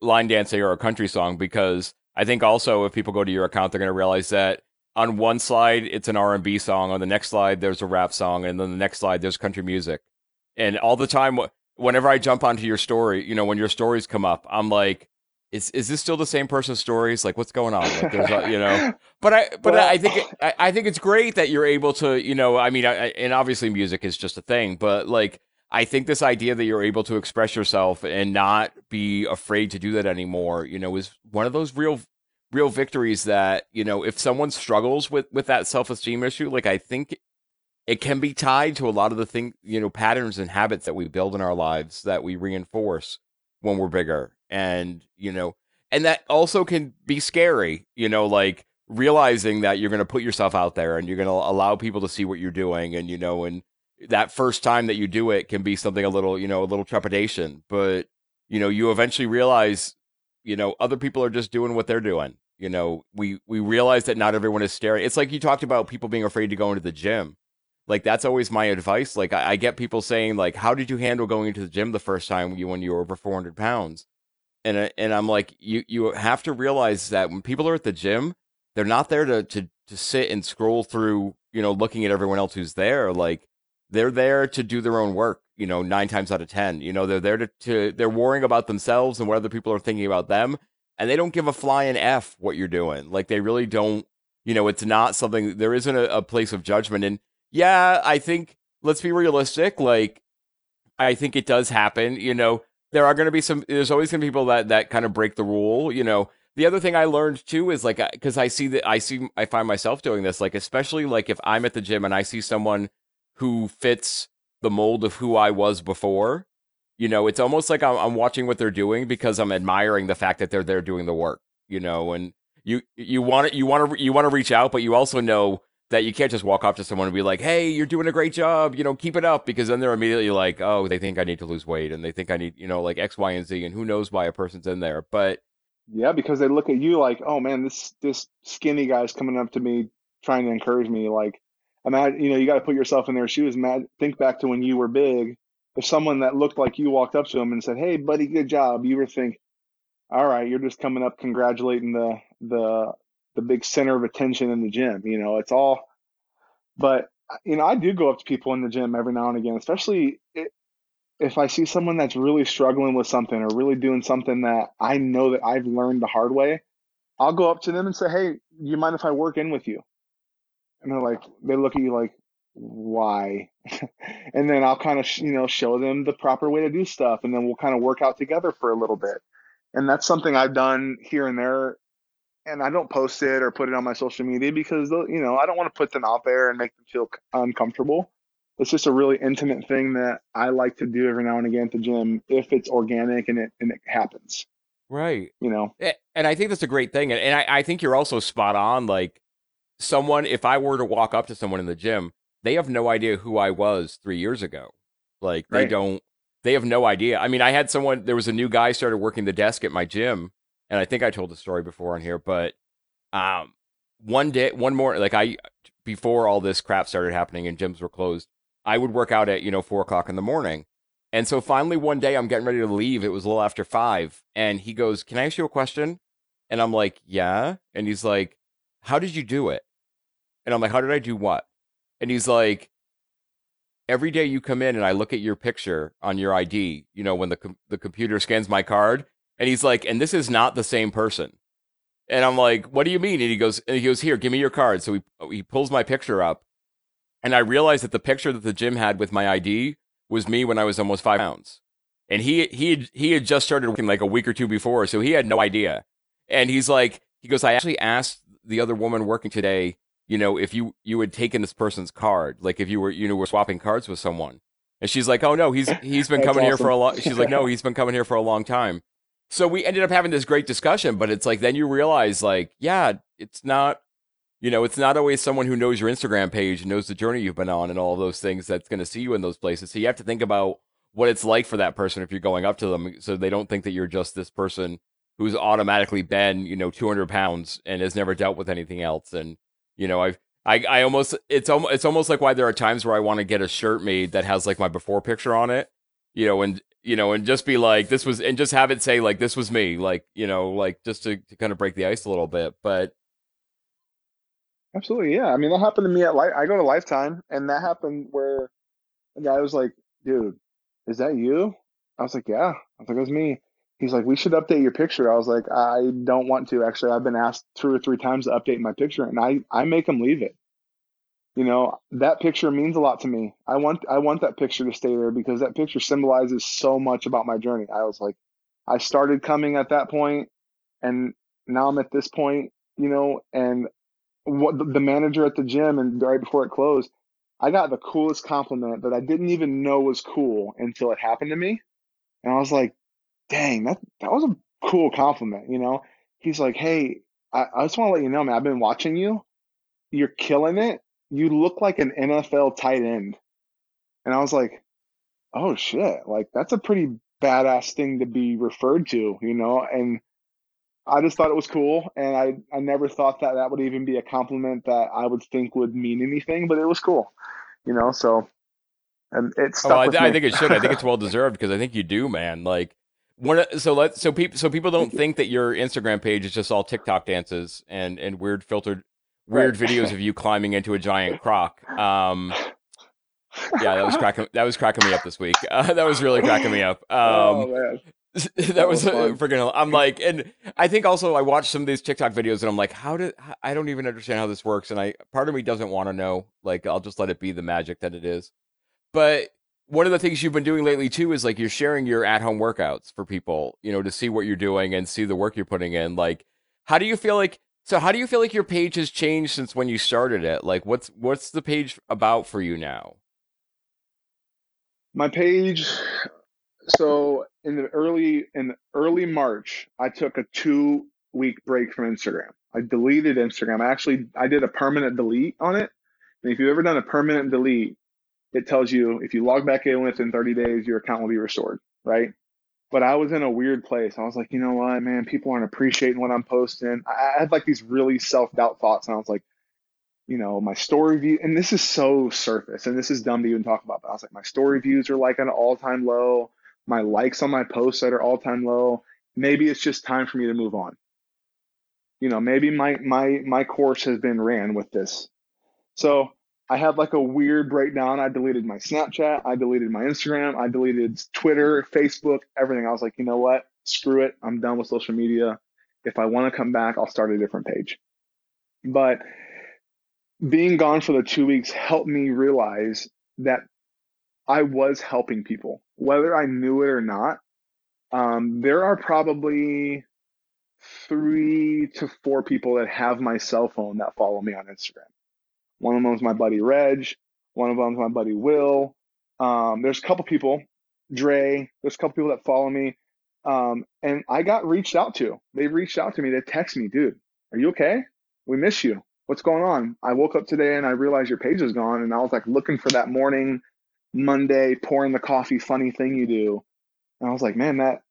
line dancing or a country song because I think also if people go to your account, they're going to realize that on one slide it's an R and B song, on the next slide there's a rap song, and then the next slide there's country music. And all the time, whenever I jump onto your story, you know, when your stories come up, I'm like, is is this still the same person's stories? Like, what's going on? Like, there's, a, you know, *laughs* but I, but well, I think, it, I, I think it's great that you're able to, you know, I mean, I, and obviously music is just a thing, but like, I think this idea that you're able to express yourself and not be afraid to do that anymore, you know, is one of those real real victories that, you know, if someone struggles with with that self-esteem issue, like I think it can be tied to a lot of the thing, you know, patterns and habits that we build in our lives that we reinforce when we're bigger. And, you know, and that also can be scary, you know, like realizing that you're going to put yourself out there and you're going to allow people to see what you're doing and you know and that first time that you do it can be something a little, you know, a little trepidation, but you know, you eventually realize, you know, other people are just doing what they're doing. You know, we we realize that not everyone is staring. It's like you talked about people being afraid to go into the gym. Like that's always my advice. Like I, I get people saying like, "How did you handle going into the gym the first time you when you were over 400 pounds?" And and I'm like, you you have to realize that when people are at the gym, they're not there to to to sit and scroll through, you know, looking at everyone else who's there. Like they're there to do their own work you know nine times out of ten you know they're there to, to they're worrying about themselves and what other people are thinking about them and they don't give a flying f what you're doing like they really don't you know it's not something there isn't a, a place of judgment and yeah i think let's be realistic like i think it does happen you know there are going to be some there's always going to be people that that kind of break the rule you know the other thing i learned too is like because i see that i see i find myself doing this like especially like if i'm at the gym and i see someone who fits the mold of who I was before. You know, it's almost like I'm, I'm watching what they're doing because I'm admiring the fact that they're there doing the work. You know, and you you want to you want to you want to reach out, but you also know that you can't just walk up to someone and be like, "Hey, you're doing a great job. You know, keep it up," because then they're immediately like, "Oh, they think I need to lose weight, and they think I need, you know, like X, Y, and Z, and who knows why a person's in there." But yeah, because they look at you like, "Oh man, this this skinny guy's coming up to me trying to encourage me." Like, imagine, you know, you got to put yourself in their shoes. Imagine, think back to when you were big. If someone that looked like you walked up to him and said, "Hey, buddy, good job," you would think, "All right, you're just coming up congratulating the the the big center of attention in the gym." You know, it's all But you know, I do go up to people in the gym every now and again, especially if I see someone that's really struggling with something or really doing something that I know that I've learned the hard way. I'll go up to them and say, "Hey, you mind if I work in with you?" And they're like, they look at you like, "Why?" *laughs* and then I'll kind of, you know, show them the proper way to do stuff, and then we'll kind of work out together for a little bit. And that's something I've done here and there and I don't post it or put it on my social media because you know I don't want to put them out there and make them feel uncomfortable. It's just a really intimate thing that I like to do every now and again at the gym if it's organic and it and it happens. Right. You know. And I think that's a great thing, and I, I think you're also spot on. Like someone, if I were to walk up to someone in the gym, they have no idea who I was three years ago. Like they right. don't. They have no idea. I mean, I had someone. There was a new guy started working the desk at my gym and I think I told the story before on here, but um, one day, one more, like I, before all this crap started happening and gyms were closed, I would work out at, you know, four o'clock in the morning. And so finally one day I'm getting ready to leave. It was a little after five. And he goes, Can I ask you a question? And I'm like, Yeah. And he's like, How did you do it? And I'm like, How did I do what? And he's like, Every day you come in and I look at your picture on your ID, you know, when the, com- the computer scans my card, and he's like, and this is not the same person. And I'm like, what do you mean? And he goes, and he goes, here, give me your card. So he he pulls my picture up, and I realized that the picture that the gym had with my ID was me when I was almost five pounds. And he he had, he had just started working like a week or two before, so he had no idea. And he's like, he goes, I actually asked the other woman working today, you know, if you you had taken this person's card, like if you were you know were swapping cards with someone. And she's like, oh no, he's he's been coming awesome. here for a long. She's like, no, *laughs* he's been coming here for a long time. So we ended up having this great discussion, but it's like then you realize like, yeah, it's not you know, it's not always someone who knows your Instagram page and knows the journey you've been on and all those things that's going to see you in those places. So you have to think about what it's like for that person if you're going up to them so they don't think that you're just this person who's automatically been, you know, 200 pounds and has never dealt with anything else. And, you know, I've, I, I almost, it's almost, it's almost like why there are times where I want to get a shirt made that has like my before picture on it, you know, and you know, and just be like, this was, and just have it say like, this was me, like, you know, like just to, to kind of break the ice a little bit. But absolutely, yeah. I mean, that happened to me at Life. I go to Lifetime, and that happened where the guy was like, dude, is that you? I was like, yeah. I was like, it was me. He's like, we should update your picture. I was like, I don't want to. Actually, I've been asked two or three times to update my picture, and I I make them leave it you know that picture means a lot to me. I want i want that picture to stay there because that picture symbolizes so much about my journey. I was like i started coming at that point and now i'm at this point you know and what the manager at the gym and right before it closed i got the coolest compliment that i didn't even know was cool until it happened to me. And i was like dang that that was a cool compliment you know? He's like hey i, I just want to let you know man i've been watching you. You're killing it you look like an NFL tight end. And I was like, oh shit, like that's a pretty badass thing to be referred to, you know? And I just thought it was cool. And I, I never thought that that would even be a compliment that I would think would mean anything, but it was cool, you know? So, and it's, oh, I, I think it should. I think it's *laughs* well deserved because I think you do, man. Like, one, so let so people so people don't think that your Instagram page is just all TikTok dances and and weird filtered weird right. videos of you climbing into a giant croc. Um, *laughs* yeah, that was cracking. That was cracking me up this week. Uh, *laughs* that was really cracking me up. *laughs* Oh, um, oh that, that, was, was freaking. I'm like, and I think also I watched some of these TikTok videos, and I'm like, how did I don't even understand how this works, and I part of me doesn't want to know. Like, I'll just let it be the magic that it is. But one of the things you've been doing lately too is like you're sharing your at-home workouts for people, you know, to see what you're doing and see the work you're putting in. Like, how do you feel like so how do you feel like your page has changed since when you started it? Like what's what's the page about for you now? My page so in the early in early March, I took a 2 week break from Instagram. I deleted Instagram. I actually I did a permanent delete on it. And if you've ever done a permanent delete, it tells you if you log back in within 30 days, your account will be restored, right? But I was in a weird place. I was like, you know what, man, people aren't appreciating what I'm posting. I had like these really self doubt thoughts, and I was like, you know, my story view, and this is so surface, and this is dumb to even talk about, but I was like, my story views are like an all time low. My likes on my posts that are all time low. Maybe it's just time for me to move on. You know, maybe my my my course has been ran with this. So I had like a weird breakdown. I deleted my Snapchat, I deleted my Instagram, I deleted Twitter, Facebook, everything. I was like, you know what? Screw it. I'm done with social media. If I want to come back, I'll start a different page. But being gone for the two weeks helped me realize that I was helping people, whether I knew it or not. Um, there are probably three to four people that have my cell phone that follow me on Instagram. One of them is my buddy Reg. One of them is my buddy Will. Um, there's a couple people, Dre. There's a couple people that follow me, um, and I got reached out to. They reached out to me. They text me, dude, are you okay? We miss you. What's going on? I woke up today and I realized your page is gone, and I was like looking for that morning Monday pouring the coffee funny thing you do. And I was like, man, that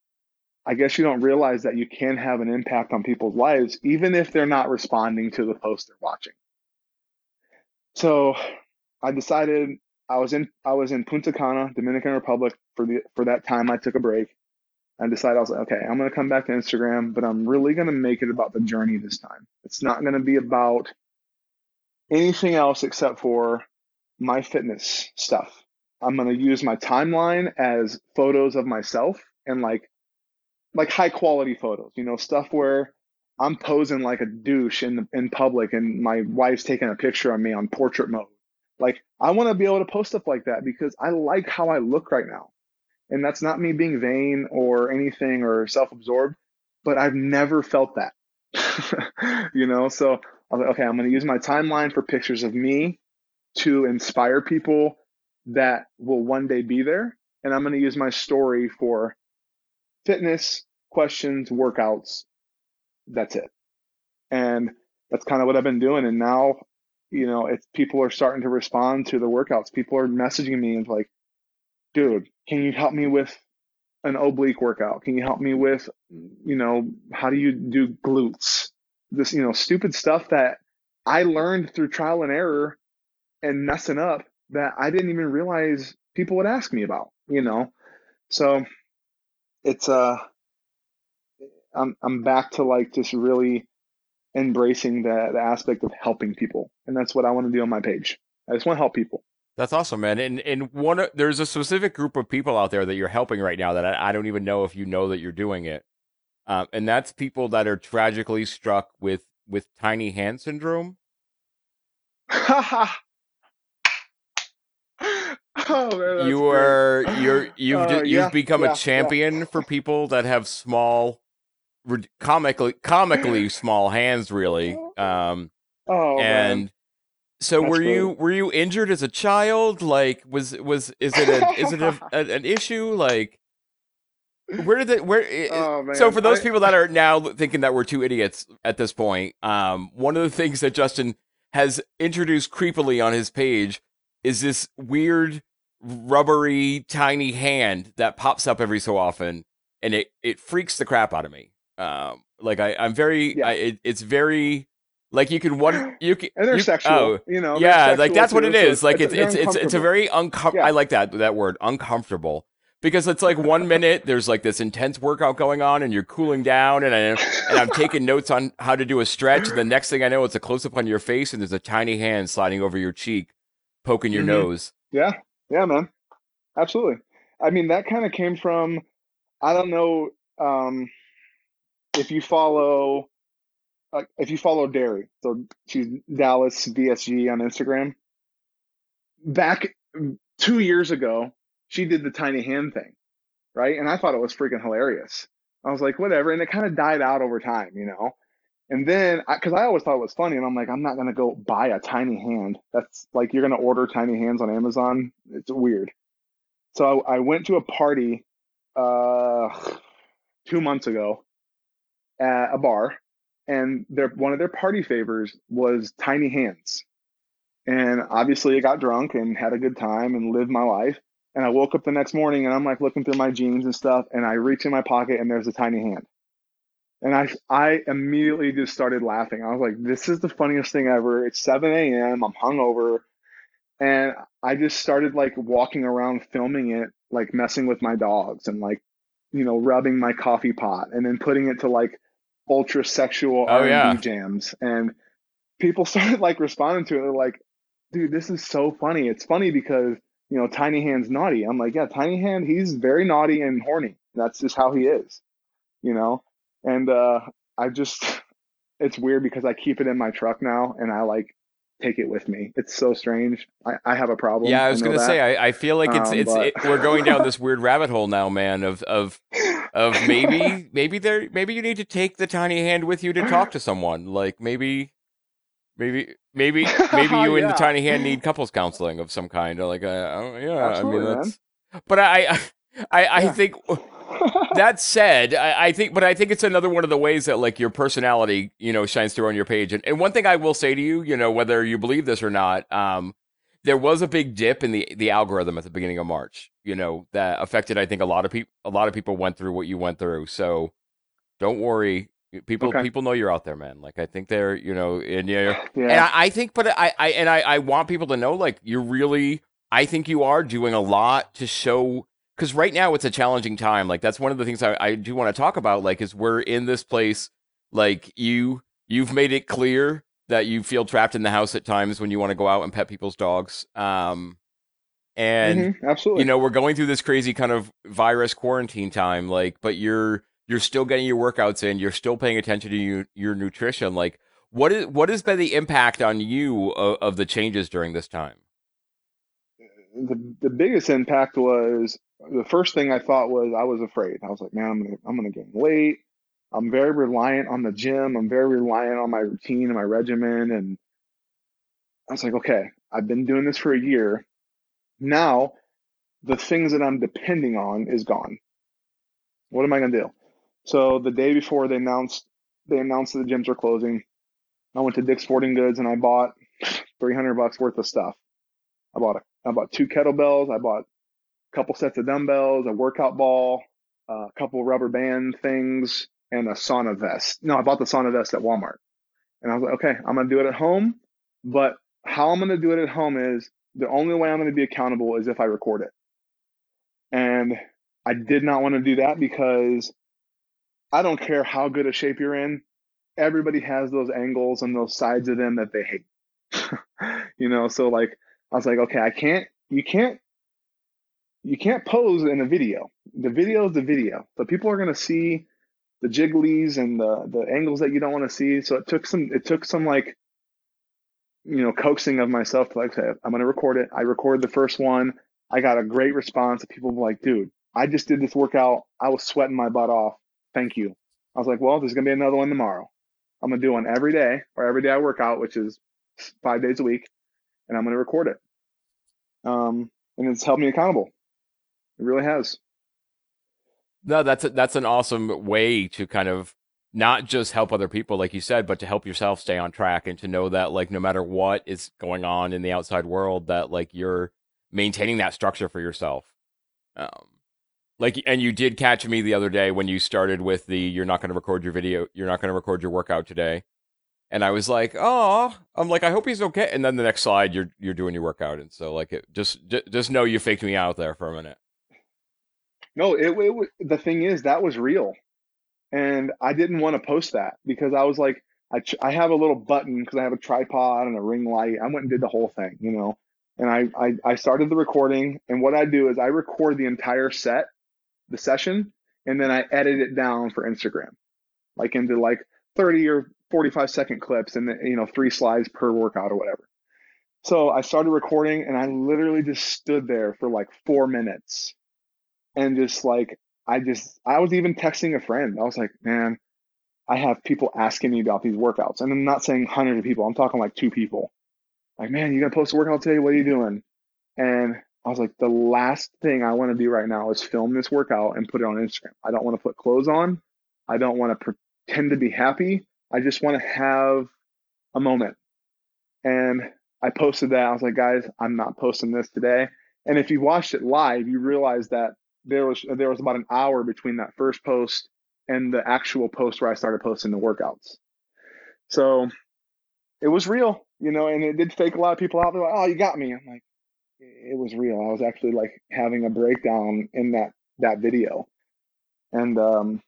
I guess you don't realize that you can have an impact on people's lives, even if they're not responding to the post they're watching. So I decided I was in I was in Punta Cana, Dominican Republic for the for that time I took a break. I decided I was like, okay, I'm gonna come back to Instagram, but I'm really gonna make it about the journey this time. It's not gonna be about anything else except for my fitness stuff. I'm gonna use my timeline as photos of myself and like like high quality photos, you know, stuff where I'm posing like a douche in in public and my wife's taking a picture of me on portrait mode. Like I want to be able to post stuff like that because I like how I look right now. And that's not me being vain or anything or self-absorbed, but I've never felt that. *laughs* you know, so I was like, okay, I'm going to use my timeline for pictures of me to inspire people that will one day be there. And I'm going to use my story for fitness, questions, workouts. That's it. And that's kind of what I've been doing. And now, you know, it's people are starting to respond to the workouts. People are messaging me and like, dude, can you help me with an oblique workout? Can you help me with, you know, how do you do glutes? This, you know, stupid stuff that I learned through trial and error and messing up that I didn't even realize people would ask me about, you know? So it's uh I'm I'm back to like just really embracing the, the aspect of helping people. And that's what I want to do on my page. I just want to help people. That's awesome, man. And and one there's a specific group of people out there that you're helping right now that I, I don't even know if you know that you're doing it. Um, and that's people that are tragically struck with with tiny hand syndrome. *laughs* Oh, man, you are great. you're you've uh, you've yeah, become yeah, a champion yeah. for people that have small comically comically *clears throat* small hands really um oh and man. so That's were great. you were you injured as a child like was was is it a is it a, *laughs* a, an issue like where did it where oh, so for those I, people that are now thinking that we're two idiots at this point um one of the things that justin has introduced creepily on his page is this weird rubbery tiny hand that pops up every so often and it it freaks the crap out of me um like i i'm very yeah. I, it, it's very like you can one *gasps* you can and they're you, sexual oh, you know yeah like that's too, what it is. so like it's it's it's, it's a very uncomfortable yeah. i like that that word uncomfortable because it's like one minute there's like this intense workout going on and you're cooling down and I, and I'm taking *laughs* notes on how to do a stretch and the next thing I know it's a close up on your face and there's a tiny hand sliding over your cheek poking your Mhm. nose yeah yeah man absolutely i mean that kind of came from i don't know um if you follow uh, if you follow Derry, so she's Dallas VSG on Instagram. Back two years ago, she did the tiny hand thing, right? And I thought it was freaking hilarious. I was like, whatever, and it kind of died out over time, you know. And then, because I, I always thought it was funny, and I'm like, I'm not gonna go buy a tiny hand. That's like you're gonna order tiny hands on Amazon. It's weird. So I, I went to a party uh, two months ago at a bar, and their one of their party favors was tiny hands. And obviously, I got drunk and had a good time and lived my life. And I woke up the next morning and I'm like looking through my jeans and stuff, and I reach in my pocket and there's a tiny hand. And I I immediately just started laughing. I was like, "This is the funniest thing ever." It's 7 a.m. I'm hungover, and I just started like walking around filming it, like messing with my dogs and like, you know, rubbing my coffee pot and then putting it to like ultra sexual Oh, R&B yeah. jams. And people *laughs* started like responding to it. They're like, dude, this is so funny. It's funny because you know Tiny Hand's naughty. I'm like, yeah, Tiny Hand, he's very naughty and horny. That's just how he is, you know. And uh, I just, *laughs* it's weird because I keep it in my truck now, and I like take it with me. It's so strange. I, I have a problem. Yeah, I was I gonna that. say I, I feel like it's um, it's but... it, we're going down *laughs* this weird rabbit hole now, man. Of of of maybe *laughs* maybe there maybe you need to take the tiny hand with you to talk to someone. Like maybe maybe maybe maybe *laughs* you yeah. and the tiny hand need couples counseling of some kind. Or like uh, yeah, Absolutely, I mean that's. Man. But I I I, yeah. think that said, I, I, think, but I think it's another one of the ways that like your personality, you know, shines through on your page. And, and one thing I will say to you, you know, whether you believe this or not, um, there was a big dip in the the algorithm at the beginning of March, you know, that affected. I think a lot of people, a lot of people went through what you went through. So don't worry, people okay. people know you're out there, man. Like I think they're, you know, and yeah, *sighs* yeah. and I, I think, but I, I and I, I want people to know, like you're really, I think you are doing a lot to show because right now it's a challenging time. Like that's one of the things I, I do want to talk about. Like, is we're in this place. Like you, you've made it clear that you feel trapped in the house at times when you want to go out and pet people's dogs. Um, and mm-hmm, absolutely, you know, we're going through this crazy kind of virus quarantine time. Like, but you're you're still getting your workouts in. You're still paying attention to you, your nutrition. Like, what is what has been the impact on you of, of the changes during this time? The the biggest impact was the first thing I thought was I was afraid. I was like, man, I'm gonna I'm gonna gain weight. I'm very reliant on the gym. I'm very reliant on my routine and my regimen. And I was like, okay, I've been doing this for a year. Now the things that I'm depending on is gone. What am I gonna do? So the day before they announced they announced that the gyms were closing, I went to Dick's Sporting Goods and I bought 300 bucks worth of stuff. I bought a, I bought two kettlebells. I bought couple sets of dumbbells, a workout ball, a couple rubber band things, and a sauna vest. No, I bought the sauna vest at Walmart. And I was like, okay, I'm going to do it at home. But how I'm going to do it at home is the only way I'm going to be accountable is if I record it. And I did not want to do that because I don't care how good a shape you're in. Everybody has those angles and those sides of them that they hate. *laughs* you know, so like I was like, okay, I can't, you can't you can't pose in a video. The video is the video. So people are going to see the jigglies and the the angles that you don't want to see. So it took some it took some like you know coaxing of myself to like say I'm going to record it. I recorded the first one. I got a great response. People were like, "Dude, I just did this workout. I was sweating my butt off. Thank you." I was like, "Well, there's going to be another one tomorrow. I'm going to do one every day or every day I work out, which is five days a week, and I'm going to record it." Um, and it's held me accountable. It really has. No, that's a, that's an awesome way to kind of not just help other people, like you said, but to help yourself stay on track and to know that like no matter what is going on in the outside world, that like you're maintaining that structure for yourself. Um, like, and you did catch me the other day when you started with the "you're not going to record your video, you're not going to record your workout today," and I was like, "Oh," I'm like, "I hope he's okay." And then the next slide, you're you're doing your workout, and so like, it, just just know you faked me out there for a minute. No, it, it the thing is that was real, and I didn't want to post that because I was like, I I have a little button because I have a tripod and a ring light. I went and did the whole thing, you know, and I I, I started the recording, and what I do is I record the entire set, the session, and then I edit it down for Instagram, like into like thirty or forty five second clips, and you know three slides per workout or whatever. So I started recording, and I literally just stood there for like four minutes and just like I just I was even texting a friend. I was like, man, I have people asking me about these workouts, and I'm not saying hundreds of people. I'm talking like two people. Like, man, you gonna post a workout today? What are you doing? And I was like, the last thing I want to do right now is film this workout and put it on Instagram. I don't want to put clothes on. I don't want to pretend to be happy. I just want to have a moment. And I posted that. I was like, guys, I'm not posting this today. And if you watched it live, you realize that there was there was about an hour between that first post and the actual post where I started posting the workouts. So it was real, you know, and it did fake a lot of people out. there. like, "Oh, you got me." I'm like, it was real. I was actually like having a breakdown in that that video, and um,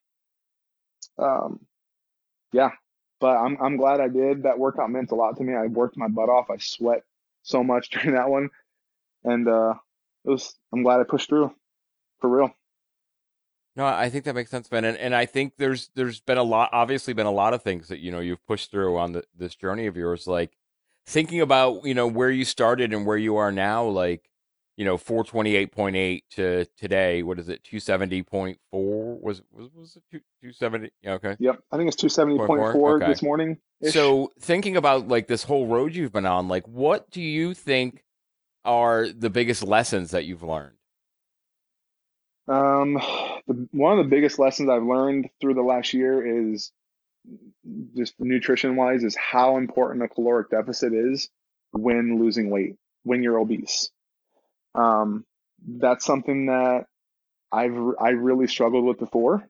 um, yeah. But I'm I'm glad I did. That workout meant a lot to me. I worked my butt off. I sweat so much *laughs* during that one, and uh, it was. I'm glad I pushed through, for real. No, I think that makes sense, Ben, and, and I think there's there's been a lot, obviously, been a lot of things that you know you've pushed through on the, this journey of yours, like thinking about you know where you started and where you are now, like you know 428.8 to today. What is it? 270.4 was was was it 270? Yeah, Okay. Yep, I think it's 270.4 okay. this morning. So thinking about like this whole road you've been on, like what do you think are the biggest lessons that you've learned? Um, the, one of the biggest lessons I've learned through the last year is just nutrition wise is how important a caloric deficit is when losing weight, when you're obese. Um, that's something that I've I really struggled with before,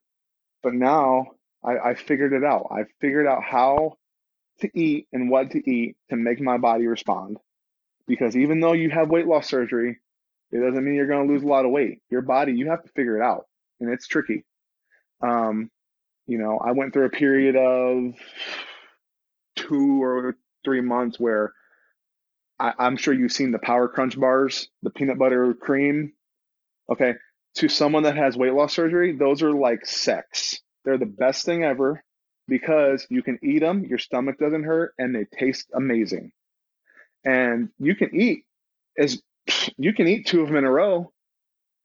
but now I, I figured it out. I figured out how to eat and what to eat to make my body respond. Because even though you have weight loss surgery, it doesn't mean you're going to lose a lot of weight. Your body, you have to figure it out, and it's tricky. Um, you know, I went through a period of two or three months where I, I'm sure you've seen the Power Crunch bars, the peanut butter cream. Okay, to someone that has weight loss surgery, those are like sex. They're the best thing ever because you can eat them, your stomach doesn't hurt, and they taste amazing. And you can eat as *laughs* you can eat two of them in a row,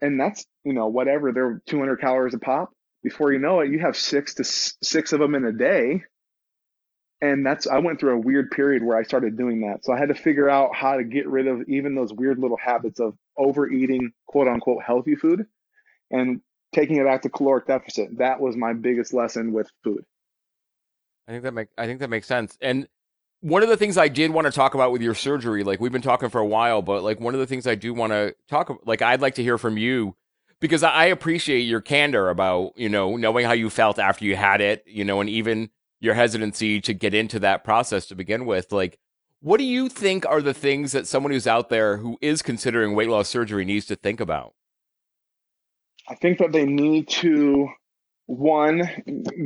and that's you know whatever they're 200 calories a pop. Before you know it, you have six to six of them in a day, and that's I went through a weird period where I started doing that. So I had to figure out how to get rid of even those weird little habits of overeating quote unquote healthy food and taking it back to caloric deficit. That was my biggest lesson with food. I think that make I think that makes sense. And one of the things I did want to talk about with your surgery, like we've been talking for a while, but like one of the things I do want to talk about, like I'd like to hear from you because I appreciate your candor about, you know, knowing how you felt after you had it, you know, and even your hesitancy to get into that process to begin with. Like, what do you think are the things that someone who's out there who is considering weight loss surgery needs to think about? I think that they need to, one,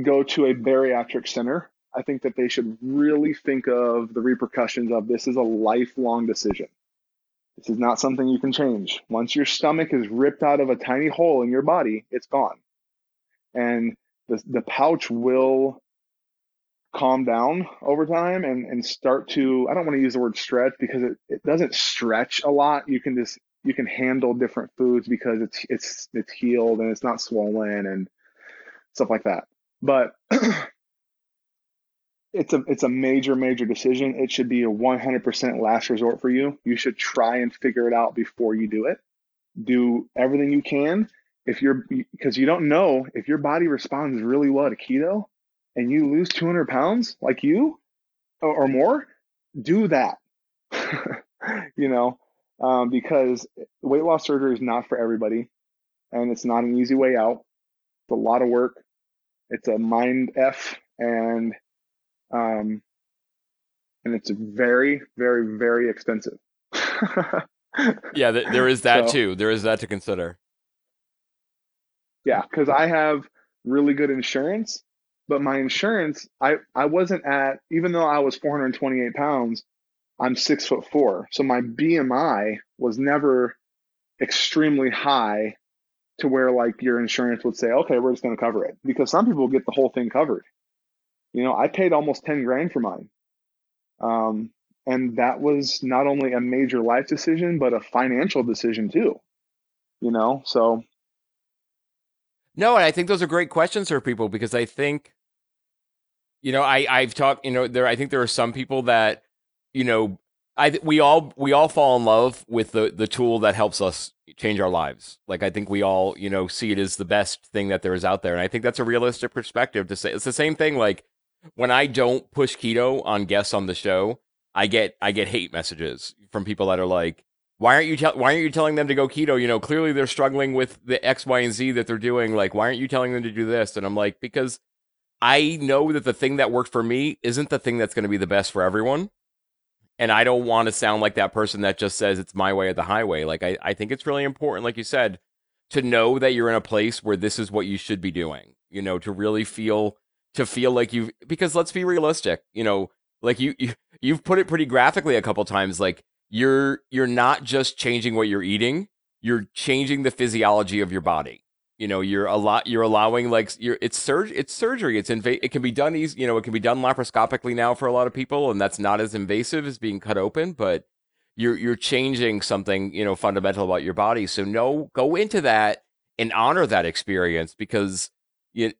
go to a bariatric center I think that they should really think of the repercussions of this is a lifelong decision. This is not something you can change. Once your stomach is ripped out of a tiny hole in your body, it's gone. And the, the pouch will calm down over time and, and start to, I don't want to use the word stretch because it, it doesn't stretch a lot. You can just, you can handle different foods because it's, it's, it's healed and it's not swollen and stuff like that. But *clears throat* it's a it's a major major decision. It should be a 100% last resort for you. You should try and figure it out before you do it. Do everything you can if you're because you don't know if your body responds really well to keto and you lose 200 pounds like you or, or more. Do that. *laughs* you know, um, because weight loss surgery is not for everybody, and it's not an easy way out. It's a lot of work. It's a mind f and um, and it's very, very, very expensive. *laughs* yeah, there is that so, too. There is that to consider. Yeah, because I have really good insurance, but my insurance, I I wasn't at even though I was 428 pounds, I'm six foot four, so my BMI was never extremely high to where like your insurance would say, okay, we're just going to cover it because some people get the whole thing covered. You know, I paid almost 10 grand for mine. Um, and that was not only a major life decision, but a financial decision too. You know, so. No, and I think those are great questions for people because I think, you know, I I've talked, you know, there I think there are some people that, you know, I we all we all fall in love with the the tool that helps us change our lives. Like I think we all, you know, see it as the best thing that there is out there, and I think that's a realistic perspective to say. It's the same thing. Like when I don't push keto on guests on the show, I get I get hate messages from people that are like, "Why aren't you Why aren't you telling them to go keto? You know, clearly they're struggling with the X, Y, and Z that they're doing. Like, why aren't you telling them to do this?" And I'm like, because I know that the thing that worked for me isn't the thing that's going to be the best for everyone. And I don't want to sound like that person that just says it's my way or the highway. Like, I, I think it's really important, like you said, to know that you're in a place where this is what you should be doing, you know, to really feel to feel like you've because let's be realistic, you know, like you, you you've put it pretty graphically a couple times like you're you're not just changing what you're eating, you're changing the physiology of your body. You know, you're a lot you're allowing like you're it's surg it's surgery. It's inv- it can be done easy, you know, it can be done laparoscopically now for a lot of people and that's not as invasive as being cut open, but you're you're changing something, you know, fundamental about your body. So no go into that and honor that experience because you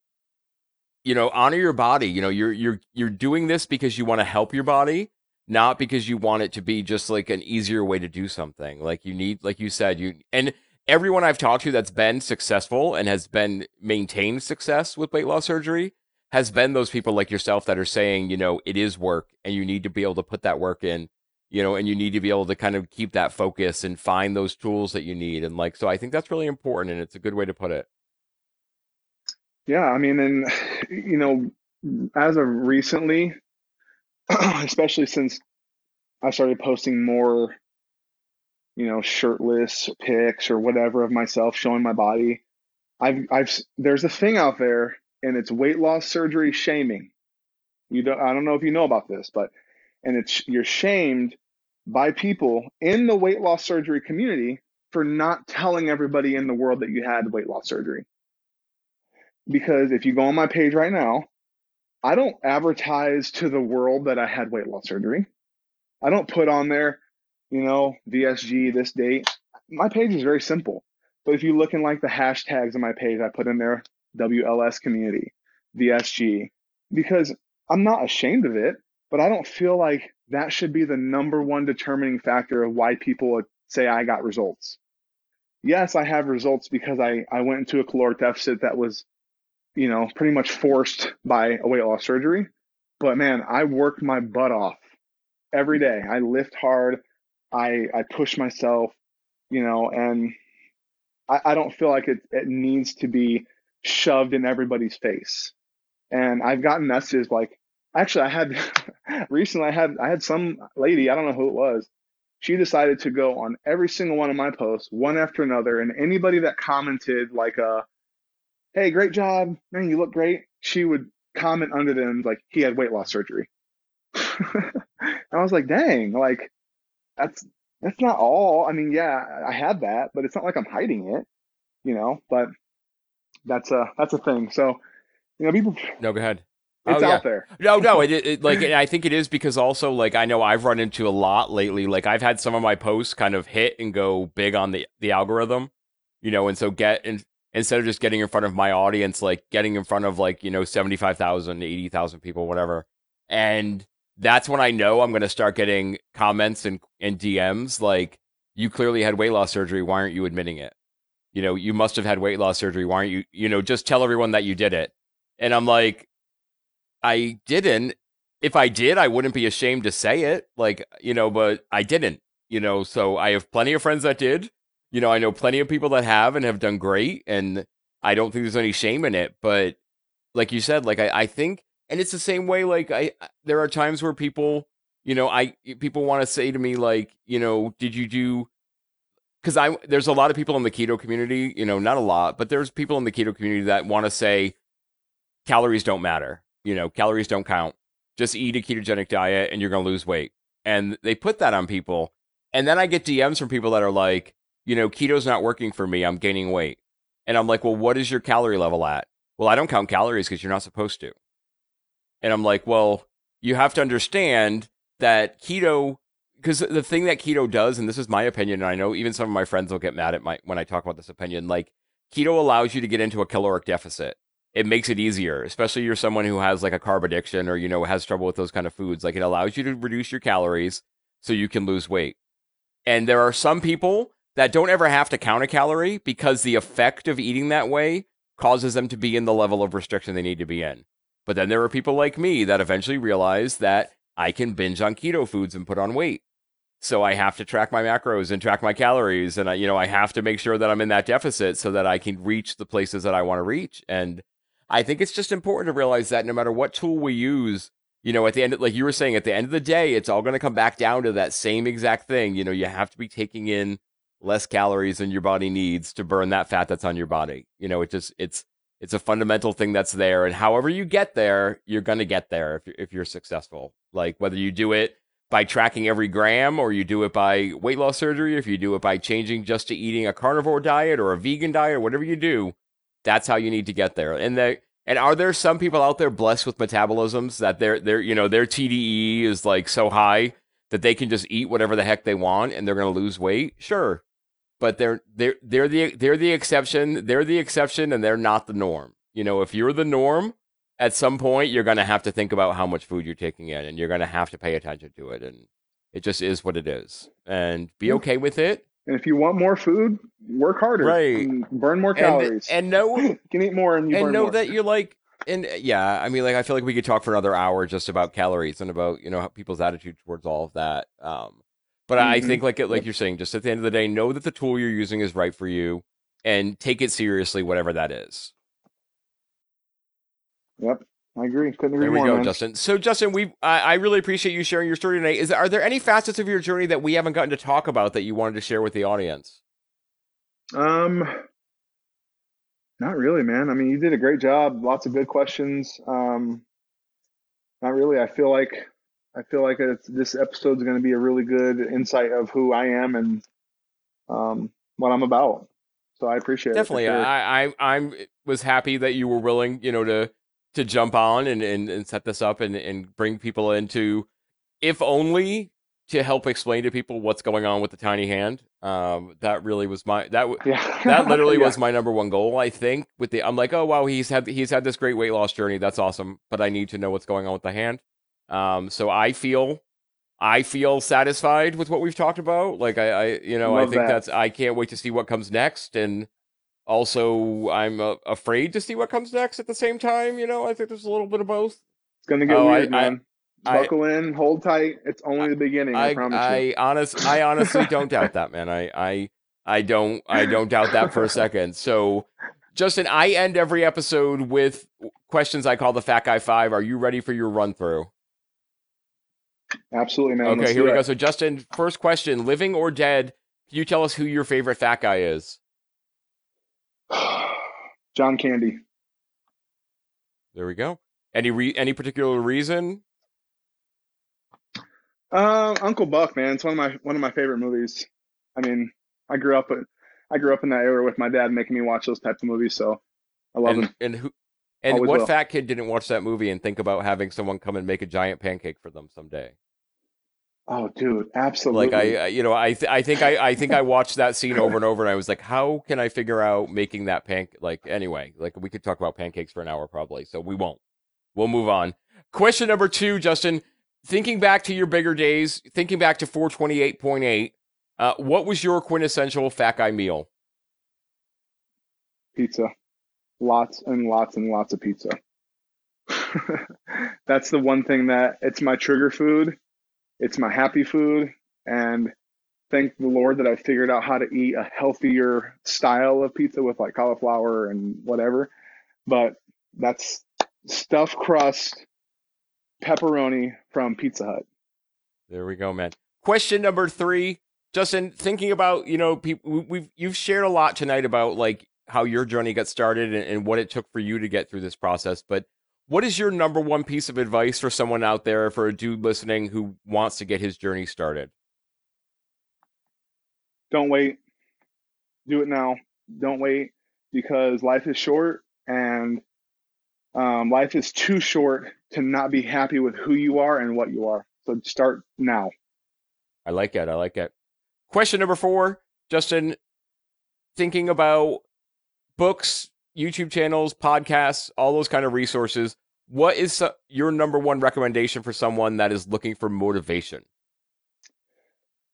you know, honor your body. You know, you're you're you're doing this because you want to help your body not because you want it to be just like an easier way to do something. Like you need, like you said, you and everyone I've talked to that's been successful and has been maintained success with weight loss surgery has been those people like yourself that are saying, you know, it is work and you need to be able to put that work in, you know, and you need to be able to kind of keep that focus and find those tools that you need. And like, so I think that's really important and it's a good way to put it. Yeah. I mean, and, you know, as of recently, *clears throat* especially since I started posting more, you know, shirtless pics or whatever of myself showing my body. I've, I've, there's a thing out there and it's weight loss surgery shaming. You don't, I don't know if you know about this, but, and it's, you're shamed by people in the weight loss surgery community for not telling everybody in the world that you had weight loss surgery. Because if you go on my page right now, I don't advertise to the world that I had weight loss surgery. I don't put on there, you know, VSG this date. My page is very simple. But if you look in like the hashtags on my page, I put in there WLS community, VSG, because I'm not ashamed of it, but I don't feel like that should be the number one determining factor of why people say I got results. Yes, I have results because I, I went into a caloric deficit that was you know, pretty much forced by a weight loss surgery. But man, I work my butt off every day. I lift hard. I I push myself, you know, and I, I don't feel like it, it needs to be shoved in everybody's face. And I've gotten messages like actually I had *laughs* recently I had I had some lady, I don't know who it was. She decided to go on every single one of my posts, one after another, and anybody that commented like a hey, great job, man, you look great, she would comment under them like he had weight loss surgery. *laughs* I was like, dang, like that's that's not all. I mean, yeah, I had that, but it's not like I'm hiding it, you know. But that's a that's a thing. So, you know, people. No, go ahead. It's oh, yeah. out there. No, no, *laughs* it, it like I think it is because also like I know I've run into a lot lately. Like I've had some of my posts kind of hit and go big on the the algorithm, you know, and so get and instead of just getting in front of my audience, like getting in front of like, you know, 75,000, 80,000 people, whatever. And that's when I know I'm going to start getting comments and, and DMs like, you clearly had weight loss surgery. Why aren't you admitting it? You know, you must have had weight loss surgery. Why aren't you, you know, just tell everyone that you did it. And I'm like, I didn't. If I did, I wouldn't be ashamed to say it. Like, you know, but I didn't, you know, so I have plenty of friends that did you know, I know plenty of people that have and have done great, and I don't think there's any shame in it. But like you said, like I, I think, and it's the same way. Like I, there are times where people, you know, I people want to say to me like, you know, did you do? Because I there's a lot of people in the keto community, you know, not a lot, but there's people in the keto community that want to say calories don't matter. You know, calories don't count. Just eat a ketogenic diet and you're going to lose weight. And they put that on people. And then I get DMs from people that are like, you know, keto's not working for me. I'm gaining weight. And I'm like, well, what is your calorie level at? Well, I don't count calories because you're not supposed to. And I'm like, well, you have to understand that keto, because the thing that keto does, and this is my opinion, and I know even some of my friends will get mad at my when I talk about this opinion, like keto allows you to get into a caloric deficit. It makes it easier, especially you're someone who has like a carb addiction or you know has trouble with those kind of foods. Like it allows you to reduce your calories so you can lose weight. And there are some people that don't ever have to count a calorie because the effect of eating that way causes them to be in the level of restriction they need to be in. But then there are people like me that eventually realize that I can binge on keto foods and put on weight. So I have to track my macros and track my calories and I you know I have to make sure that I'm in that deficit so that I can reach the places that I want to reach and I think it's just important to realize that no matter what tool we use, you know, at the end of, like you were saying at the end of the day, it's all going to come back down to that same exact thing. You know, you have to be taking in less calories than your body needs to burn that fat that's on your body. You know, it just it's it's a fundamental thing that's there, and however you get there, you're gonna get there if you're, if you're successful. Like whether you do it by tracking every gram, or you do it by weight loss surgery, if you do it by changing just to eating a carnivore diet or a vegan diet or whatever you do, that's how you need to get there. And the and are there some people out there blessed with metabolisms that their their you know their TDE is like so high that they can just eat whatever the heck they want and they're going to lose weight? Sure. But they're they're they're the they're the exception. They're the exception and they're not the norm. You know, if you're the norm, at some point you're going to have to think about how much food you're taking in and you're going to have to pay attention to it and it just is what it is. And be okay with it. And if you want more food, work harder. Right. burn more calories. And, and know *laughs* you can eat more and you and know more. that you're like and uh, yeah, I mean, like I feel like we could talk for another hour just about calories and about you know people's attitude towards all of that. Um, but mm-hmm. I think like it, like you're saying, just at the end of the day, know that the tool you're using is right for you, and take it seriously, whatever that is. Yep, I agree. Couldn't agree there we more, go, man. Justin. So, Justin, we I, I, really appreciate you sharing your story tonight. Is are there any facets of your journey that we haven't gotten to talk about that you wanted to share with the audience? Um, not really, man. I mean, you did a great job. Lots of good questions. Um, not really. I feel like I feel like this episode is going to be a really good insight of who I am and um, what I'm about. So I appreciate Definitely. it. Definitely. I, I I'm was happy that you were willing, you know, to to jump on and, and, and set this up and, and bring people into if only to help explain to people what's going on with the tiny hand. Um, that really was my that yeah. that literally *laughs* yeah. was my number one goal. I think with the I'm like, oh wow, he's had he's had this great weight loss journey. That's awesome, but I need to know what's going on with the hand. Um, so I feel I feel satisfied with what we've talked about. Like I, I you know, Love I think that. that's I can't wait to see what comes next, and also I'm uh, afraid to see what comes next at the same time. You know, I think there's a little bit of both. It's gonna get oh, weird, I, man. Buckle I, in, hold tight. It's only the beginning. I, I promise I, you. honest, I honestly don't doubt that, man. I, I, I don't, I don't doubt that for a *laughs* second. So, Justin, I end every episode with questions I call the Fat Guy Five. Are you ready for your run through? Absolutely, man. Okay, here we it. go. So, Justin, first question: Living or dead? Can you tell us who your favorite fat guy is? *sighs* John Candy. There we go. Any re- any particular reason? Uh, Uncle Buck, man, it's one of my one of my favorite movies. I mean, I grew up I grew up in that era with my dad making me watch those types of movies, so I love and, him. And who? And Always what will. fat kid didn't watch that movie and think about having someone come and make a giant pancake for them someday? Oh, dude, absolutely. Like I, you know, I, th- I think I, I think I watched that scene over and over, and I was like, how can I figure out making that pancake? Like, anyway, like we could talk about pancakes for an hour probably, so we won't. We'll move on. Question number two, Justin thinking back to your bigger days, thinking back to 428.8, uh, what was your quintessential fat guy meal? Pizza. Lots and lots and lots of pizza. *laughs* That's the one thing that it's my trigger food. It's my happy food. And thank the Lord that I figured out how to eat a healthier style of pizza with like cauliflower and whatever. But that's stuffed crust pepperoni from Pizza Hut. There we go, man. Question number three, Justin. Thinking about you know, people we've you've shared a lot tonight about like how your journey got started and, and what it took for you to get through this process. But what is your number one piece of advice for someone out there, for a dude listening who wants to get his journey started? Don't wait. Do it now. Don't wait because life is short and um, life is too short to not be happy with who you are and what you are. So start now. I like it. I like it. Question number four, Justin. Thinking about books, YouTube channels, podcasts, all those kind of resources. What is your number one recommendation for someone that is looking for motivation?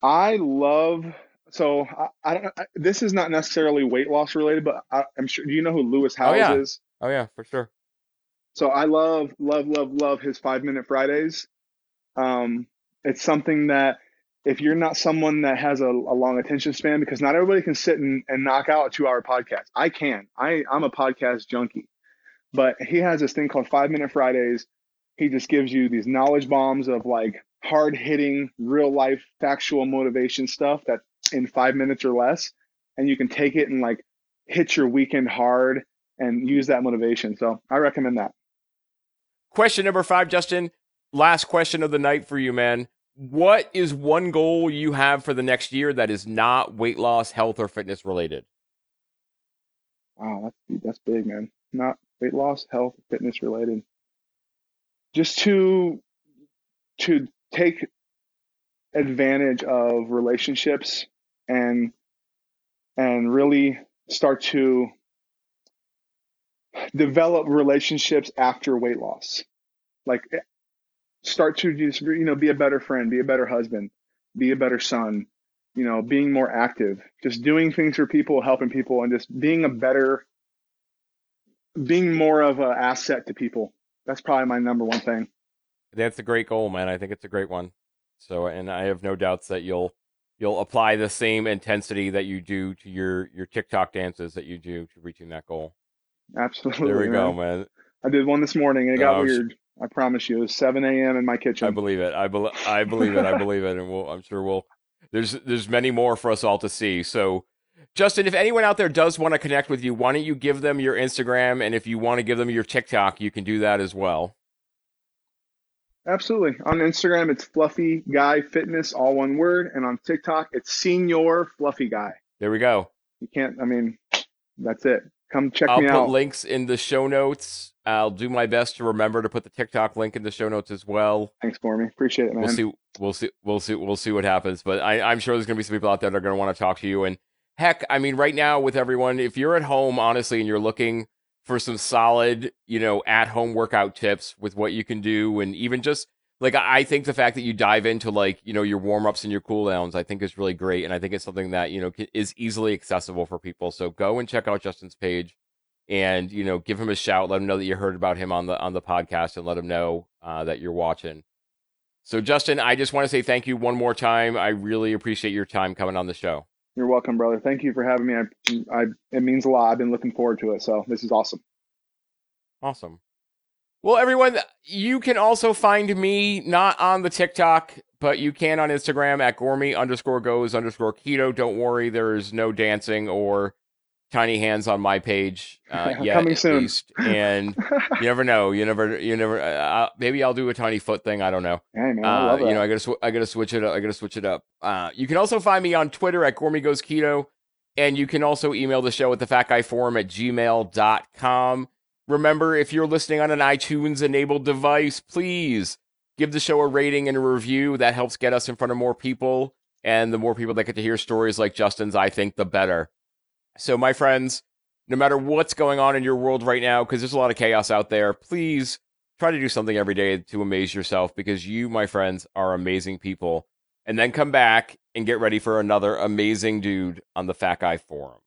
I love so I, I don't. I, this is not necessarily weight loss related, but I, am sure. Do you know who Lewis Howes oh, yeah. is? Oh yeah, for sure. So I love, love, love, love his five minute Fridays. Um, it's something that if you're not someone that has a, a, long attention span, because not everybody can sit and, and knock out a two hour podcast. I can. I, I'm a podcast junkie. But he has this thing called Five Minute Fridays. He just gives you these knowledge bombs of like hard hitting, real life, factual motivation stuff that in five minutes or less. And you can take it and like hit your weekend hard and use that motivation. So I recommend that. Question number five, Justin. Last question of the night for you, man. What is one goal you have for the next year that is not weight loss, health, or fitness related? Wow, that's that's big, man. Not weight loss, health, fitness related. Just to to take advantage of relationships and and really start to develop relationships after weight loss like start to just you know be a better friend be a better husband be a better son you know being more active just doing things for people helping people and just being a better being more of an asset to people. That's probably my number one thing. That's a great goal man. I think it's a great one. So and i have no doubts that you'll you'll apply the same intensity that you do to your your tiktok dances that you do to reaching that goal. Absolutely there we man. go man. i did one this morning and it got oh, weird I promise you, it was 7 a.m. in my kitchen. I believe it. I, be- I believe it. I believe it. And we'll, I'm sure we'll, there's, there's many more for us all to see. So, Justin, if anyone out there does want to connect with you, why don't you give them your Instagram? And if you want to give them your TikTok, you can do that as well. Absolutely. On Instagram, it's Fluffy Guy Fitness, all one word. And on TikTok, it's Señor Fluffy Guy. There we go. You can't, I mean, that's it. Come check I'll me out. I'll put links in the show notes. I'll do my best to remember to put the TikTok link in the show notes as well. Thanks, for me. Appreciate it, man. We'll see. We'll see. We'll see. We'll see what happens. But I, am sure there's going to be some people out there that are going to want to talk to you. And heck, I mean, right now with everyone, if you're at home, honestly, and you're looking for some solid, you know, at home workout tips with what you can do, and even just like I think the fact that you dive into like you know your warm ups and your cool downs, I think is really great, and I think it's something that you know is easily accessible for people. So go and check out Justin's page and you know give him a shout. Let him know that you heard about him on the on the podcast and let him know uh, that you're watching. So justin i just want to say thank you one more time. I really appreciate your time coming on the show. You're welcome brother. Thank you for having me. I, I it means a lot. I've been looking forward to it so this is awesome. Awesome well everyone you can also find me not on the tiktok but you can on instagram at gormy underscore goes underscore keto don't worry there is no dancing or tiny hands on my page uh, *laughs* yet, Coming soon. Least. And *laughs* you never know. You never, you never. Uh, maybe I'll do a tiny foot thing. I don't know. Hey man, I love uh, You know, I gotta, sw- I gotta switch it up. I gotta switch it up. Uh, you can also find me on Twitter at Gormy Goes Keto, and you can also email the show at the Fat Guy Forum at gmail.com. Remember, if you're listening on an iTunes enabled device, please give the show a rating and a review. That helps get us in front of more people. And the more people that get to hear stories like Justin's, I think the better. So, my friends, no matter what's going on in your world right now, because there's a lot of chaos out there, please try to do something every day to amaze yourself because you, my friends, are amazing people. And then come back and get ready for another amazing dude on the Fat Guy Forum.